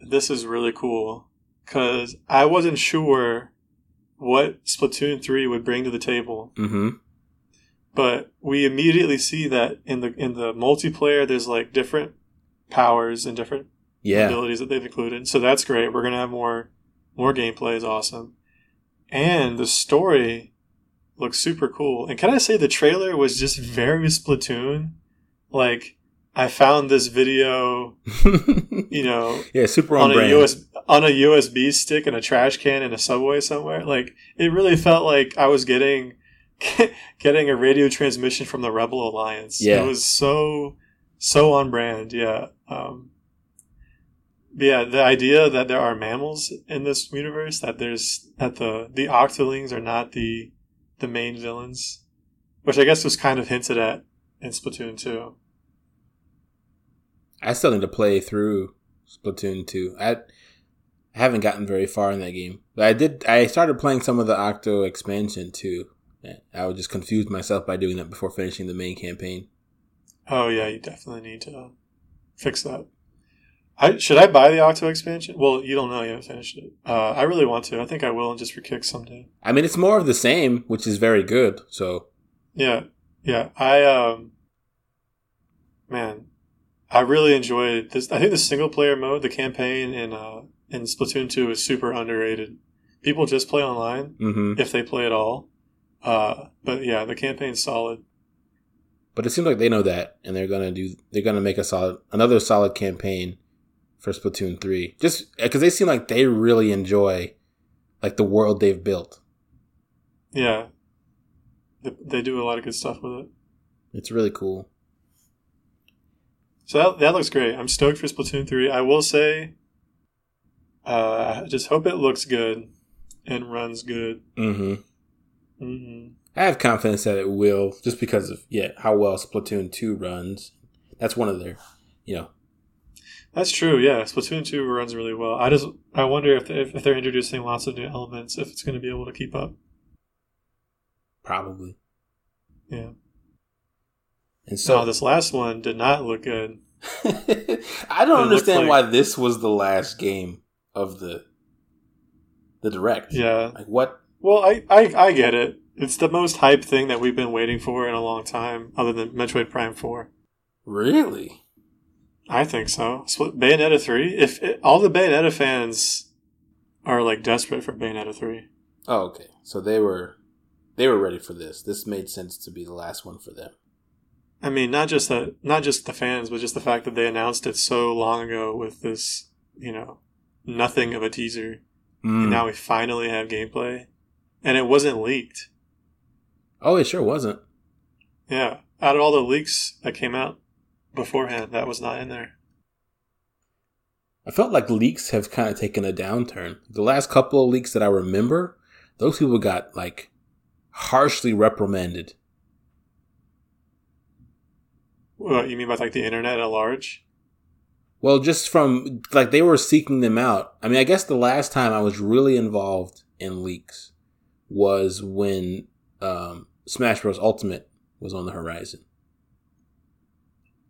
this is really cool cuz I wasn't sure what Splatoon 3 would bring to the table, Mm-hmm. but we immediately see that in the in the multiplayer there's like different powers and different Yeah. abilities that they've included. So that's great. We're gonna have more more gameplay is awesome. And the story looks super cool. And can I say the trailer was just very Splatoon? Like I found this video, you know, yeah, super on, on a brand. US on a USB stick in a trash can in a subway somewhere. Like it really felt like I was getting getting a radio transmission from the Rebel Alliance. Yeah. It was so so on brand, yeah. Um yeah, the idea that there are mammals in this universe, that there's that the the Octolings are not the the main villains, which I guess was kind of hinted at in Splatoon 2. I still need to play through Splatoon 2. I, I haven't gotten very far in that game. But I did I started playing some of the Octo expansion too. I would just confuse myself by doing that before finishing the main campaign. Oh yeah, you definitely need to fix that. I should I buy the Octo expansion? Well, you don't know you haven't finished it. Uh, I really want to. I think I will, and just for kicks someday. I mean, it's more of the same, which is very good. So Yeah, yeah. I um, man, I really enjoyed this. I think the single player mode, the campaign in uh in Splatoon two is super underrated. People just play online hmm if they play at all. Uh, but yeah, the campaign's solid. But it seems like they know that, and they're gonna do. They're gonna make a solid, another solid campaign for Splatoon three. Just because they seem like they really enjoy, like the world they've built. Yeah, they do a lot of good stuff with it. It's really cool. So that, that looks great. I'm stoked for Splatoon 3. I will say, uh, I just hope it looks good and runs good. Mm-hmm. Mm-hmm. I have confidence that it will, just because of yeah how well Splatoon two runs. That's one of their, you know. That's true. Yeah, Splatoon 2 runs really well. I just I wonder if they, if they're introducing lots of new elements, if it's going to be able to keep up. Probably. Yeah. And so No, this last one did not look good. I don't It understand looked why this was the last game of the the direct. Yeah. Like what? Well, I, I I get it. It's the most hype thing that we've been waiting for in a long time, other than Metroid Prime 4. Really? I think so. Split Bayonetta 3. If it, all the Bayonetta fans are like desperate for Bayonetta 3. Oh, okay. So they were they were ready for this. This made sense to be the last one for them. I mean, not just that, not just the fans, but just the fact that they announced it so long ago with this, you know, nothing of a teaser. Mm. And now we finally have gameplay, and it wasn't leaked. oh, it sure wasn't. Yeah, out of all the leaks that came out beforehand, that was not in there. I felt like leaks have kind of taken a downturn. The last couple of leaks that I remember, those people got like harshly reprimanded. What you mean by like the internet at large? Well, just from like they were seeking them out. I mean, I guess the last time I was really involved in leaks was when um, Smash Bros. Ultimate was on the horizon.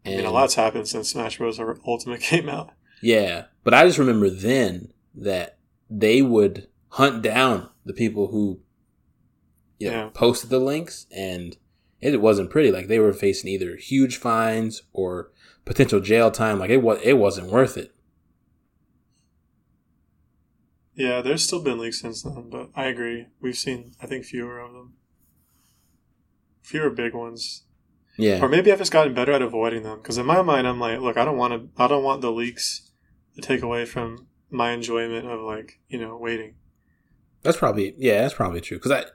I mean, a lot's happened since Smash Bros. Ultimate came out. Yeah, but I just remember then that they would hunt down the people who you know, Yeah. posted the links, and it wasn't pretty. Like they were facing either huge fines or potential jail time. Like it was, it wasn't worth it. Yeah, there's still been leaks since then, but I agree. We've seen, I think, fewer of them. Fewer big ones. Yeah, Or maybe I've just gotten better at avoiding them. Because in my mind, I'm like, look, I don't want to. I don't want the leaks to take away from my enjoyment of like you know waiting. that's probably yeah, that's probably true. Because I,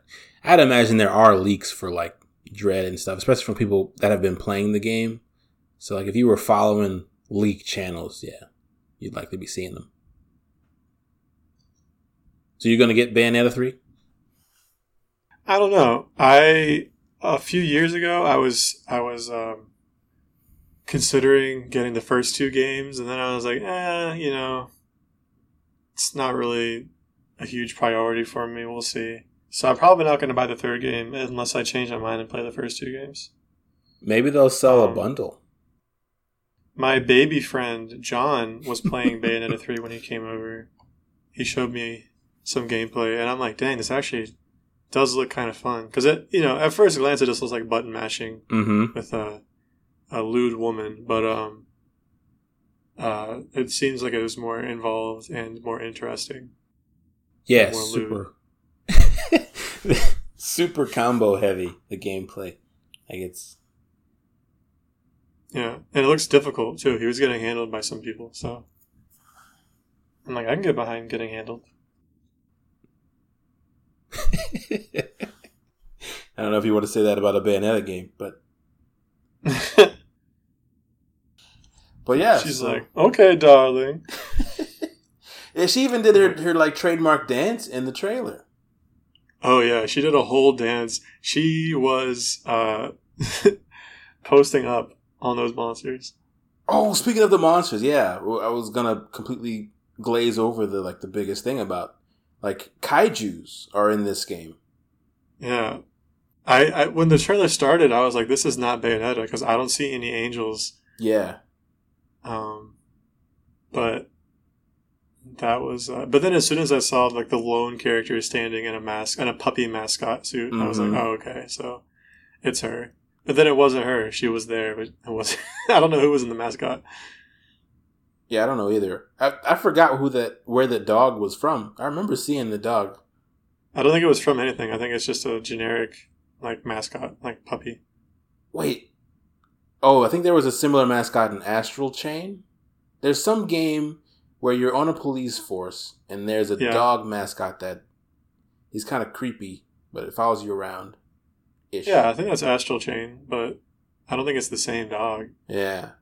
I'd imagine there are leaks for like Dread and stuff, especially from people that have been playing the game. So like if you were following leak channels, yeah, you'd likely be seeing them. So you're gonna get Bayonetta three? I don't know. I a few years ago, I was I was um, considering getting the first two games, and then I was like, eh, you know, it's not really a huge priority for me. We'll see. So I'm probably not going to buy the third game unless I change my mind and play the first two games. Maybe they'll sell a Um, bundle. My baby friend John was playing Bayonetta 3 when he came over. He showed me some gameplay, and I'm like, dang, this actually does look kind of fun. Because it, you know, at first glance, it just looks like button mashing Mm-hmm. with a a lewd woman, but um, uh, it seems like it was more involved and more interesting. Yeah, more super, super combo heavy. The gameplay, like it's Yeah, and it looks difficult too. He was getting handled by some people, so I'm like, I can get behind getting handled. I don't know if you want to say that about a Bayonetta game, but but yeah, She's so- like, okay, darling. yeah, she even did her her like trademark dance in the trailer. Oh yeah, she did a whole dance. She was uh, posting up on those monsters. Oh, speaking of the monsters, yeah, I was gonna completely glaze over the like the biggest thing about like kaiju's are in this game. Yeah, I, I when the trailer started, I was like, this is not Bayonetta because I don't see any angels. Yeah, Um, but that was. Uh, but then as soon as I saw like the lone character standing in a mask and a puppy mascot suit, I was like, Mhm. oh okay, so it's her. But then it wasn't her. She was there, but it was. I don't know who was in the mascot. yeah, I don't know either. I I forgot who that where the dog was from. I remember seeing the dog. I don't think it was from anything. I think it's just a generic like mascot, like puppy. Wait. Oh, I think there was a similar mascot in Astral Chain. There's some game where you're on a police force and there's a Yeah. dog mascot that he's kind of creepy, but it follows you around. Ish. Yeah, I think that's Astral Chain, but I don't think it's the same dog. Yeah.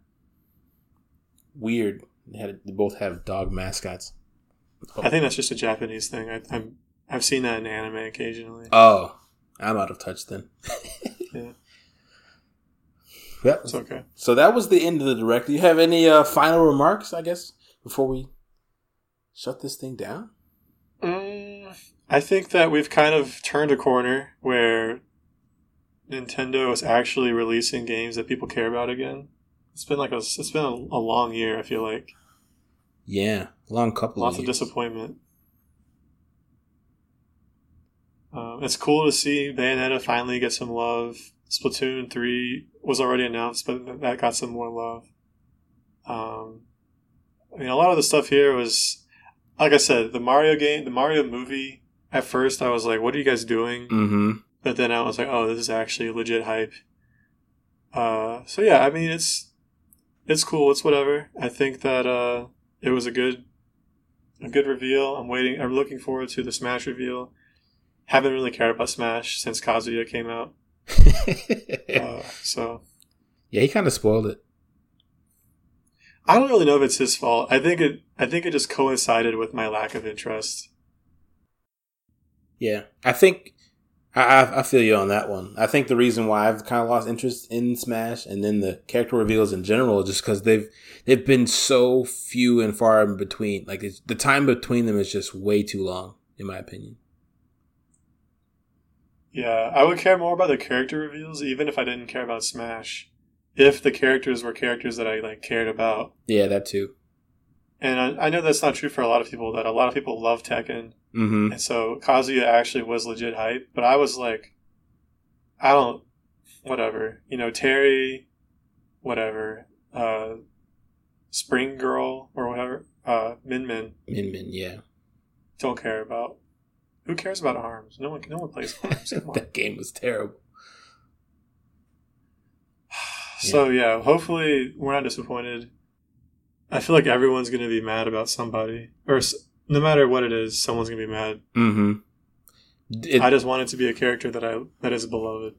Weird. They had they both have dog mascots. I think that's just a Japanese thing. I, I'm I've seen that in anime occasionally. Oh, I'm out of touch then. Yeah. Yep. It's okay. So that was the end of the direct. Do you have any uh, final remarks? I guess before we shut this thing down. Mm, I think that we've kind of turned a corner where Nintendo is actually releasing games that people care about again. It's been like a it's been a, a long year. I feel like Yeah, long couple. lots of, of disappointment. Um, it's cool to see Bayonetta finally get some love. Splatoon three was already announced, but that got some more love. Um, I mean, a lot of the stuff here was, like I said, the Mario game, the Mario movie. At first, I was like, "What are you guys doing?" Mm-hmm. But then I was like, "Oh, this is actually legit hype." Uh, so yeah, I mean, it's it's cool. It's whatever. I think that uh, it was a good a good reveal. I'm waiting. I'm looking forward to the Smash reveal. Haven't really cared about Smash since Kazuya came out. Uh, so yeah, he kind of spoiled it. I don't really know if it's his fault. I think it. I think it just coincided with my lack of interest. Yeah, I think I, I feel you on that one. I think the reason why I've kind of lost interest in Smash and then the character reveals in general is just because they've they've been so few and far in between. Like it's, the time between them is just way too long, in my opinion. Yeah, I would care more about the character reveals, even if I didn't care about Smash. If the characters were characters that I like cared about, Yeah, that too. and I, I know that's not true for a lot of people. That a lot of people love Tekken, Mm-hmm. and so Kazuya actually was legit hype. But I was like, I don't, whatever. You know, Terry, whatever. Uh, Spring Girl or whatever. Uh, Min Min. Min Min, yeah. Don't care about. Who cares about Arms? No one. No one plays Arms. On. that game was terrible. So yeah, hopefully we're not disappointed. I feel like everyone's gonna be mad about somebody, or no matter what it is, someone's gonna be mad. Mm-hmm. It, I just want it to be a character that I that is beloved.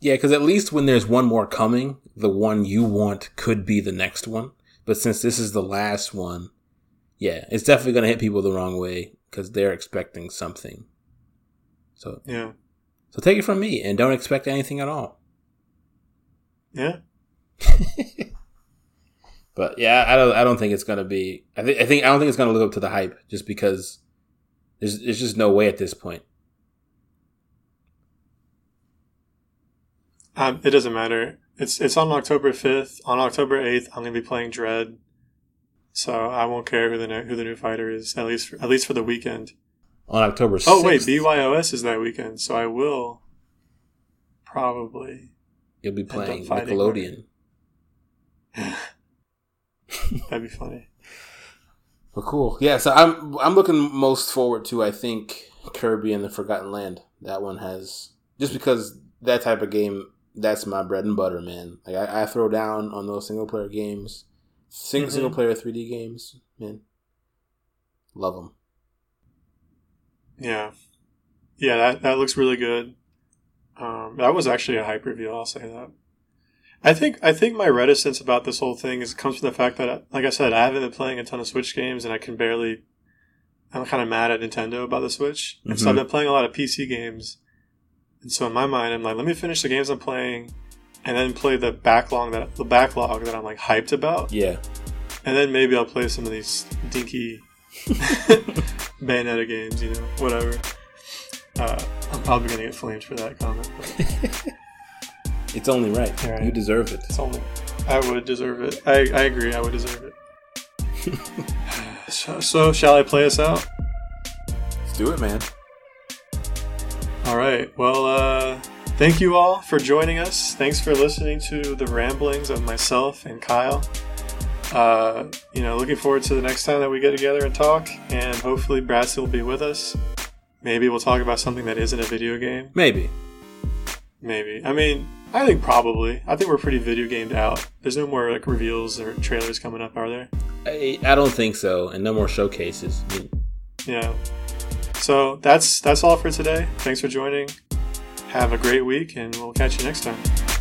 Yeah, because at least when there's one more coming, the one you want could be the next one. But since this is the last one, yeah, it's definitely going to hit people the wrong way because they're expecting something. So, Yeah, so take it from me and don't expect anything at all. Yeah. But yeah, I don't, I don't think it's going to be. I think, I think, I don't think it's going to live up to the hype just because there's, there's just no way at this point. Um, it doesn't matter. It's it's on October fifth. On October eighth, I'm gonna be playing Dread, so I won't care who the ne- who the new fighter is. At least for, at least for the weekend. On October 6th. Oh wait, BYOS is that weekend, so I will probably. You'll be playing Nickelodeon. That'd be funny. Well, cool. Yeah, so I'm I'm looking most forward to I think Kirby and the Forgotten Land. That one has just because that type of game. That's my bread and butter, man. Like I, I throw down on those single player games, single Mhm. single player 3D games, man. Love them. Yeah, yeah. That that looks really good. Um, that was actually a hype reveal. I'll say that. I think I think my reticence about this whole thing is comes from the fact that, like I said, I haven't been playing a ton of Switch games, and I can barely. I'm kind of mad at Nintendo about the Switch, and so I've Mhm. been playing a lot of PC games. And so in my mind, I'm like, let me finish the games I'm playing, and then play the backlog that the backlog that I'm like hyped about, Yeah, and then maybe I'll play some of these dinky Bayonetta games, you know, whatever. Uh, I'm probably gonna get flamed for that comment, but it's only right. Right. You deserve it. it's only I would deserve it. I, I agree, I would deserve it. so, so, shall I play us out? Let's do it, man. All right. Well, uh, thank you all for joining us. Thanks for listening to the ramblings of myself and Kyle. Uh, you know, looking forward to the next time that we get together and talk, and hopefully Bradson will be with us. Maybe we'll talk about something that isn't a video game. Maybe. Maybe. I mean, I think probably. I think we're pretty video gamed out. There's no more like reveals or trailers coming up, are there? I, I don't think so, and no more showcases. Yeah. So that's that's all for today. Thanks for joining. Have a great week, and we'll catch you next time.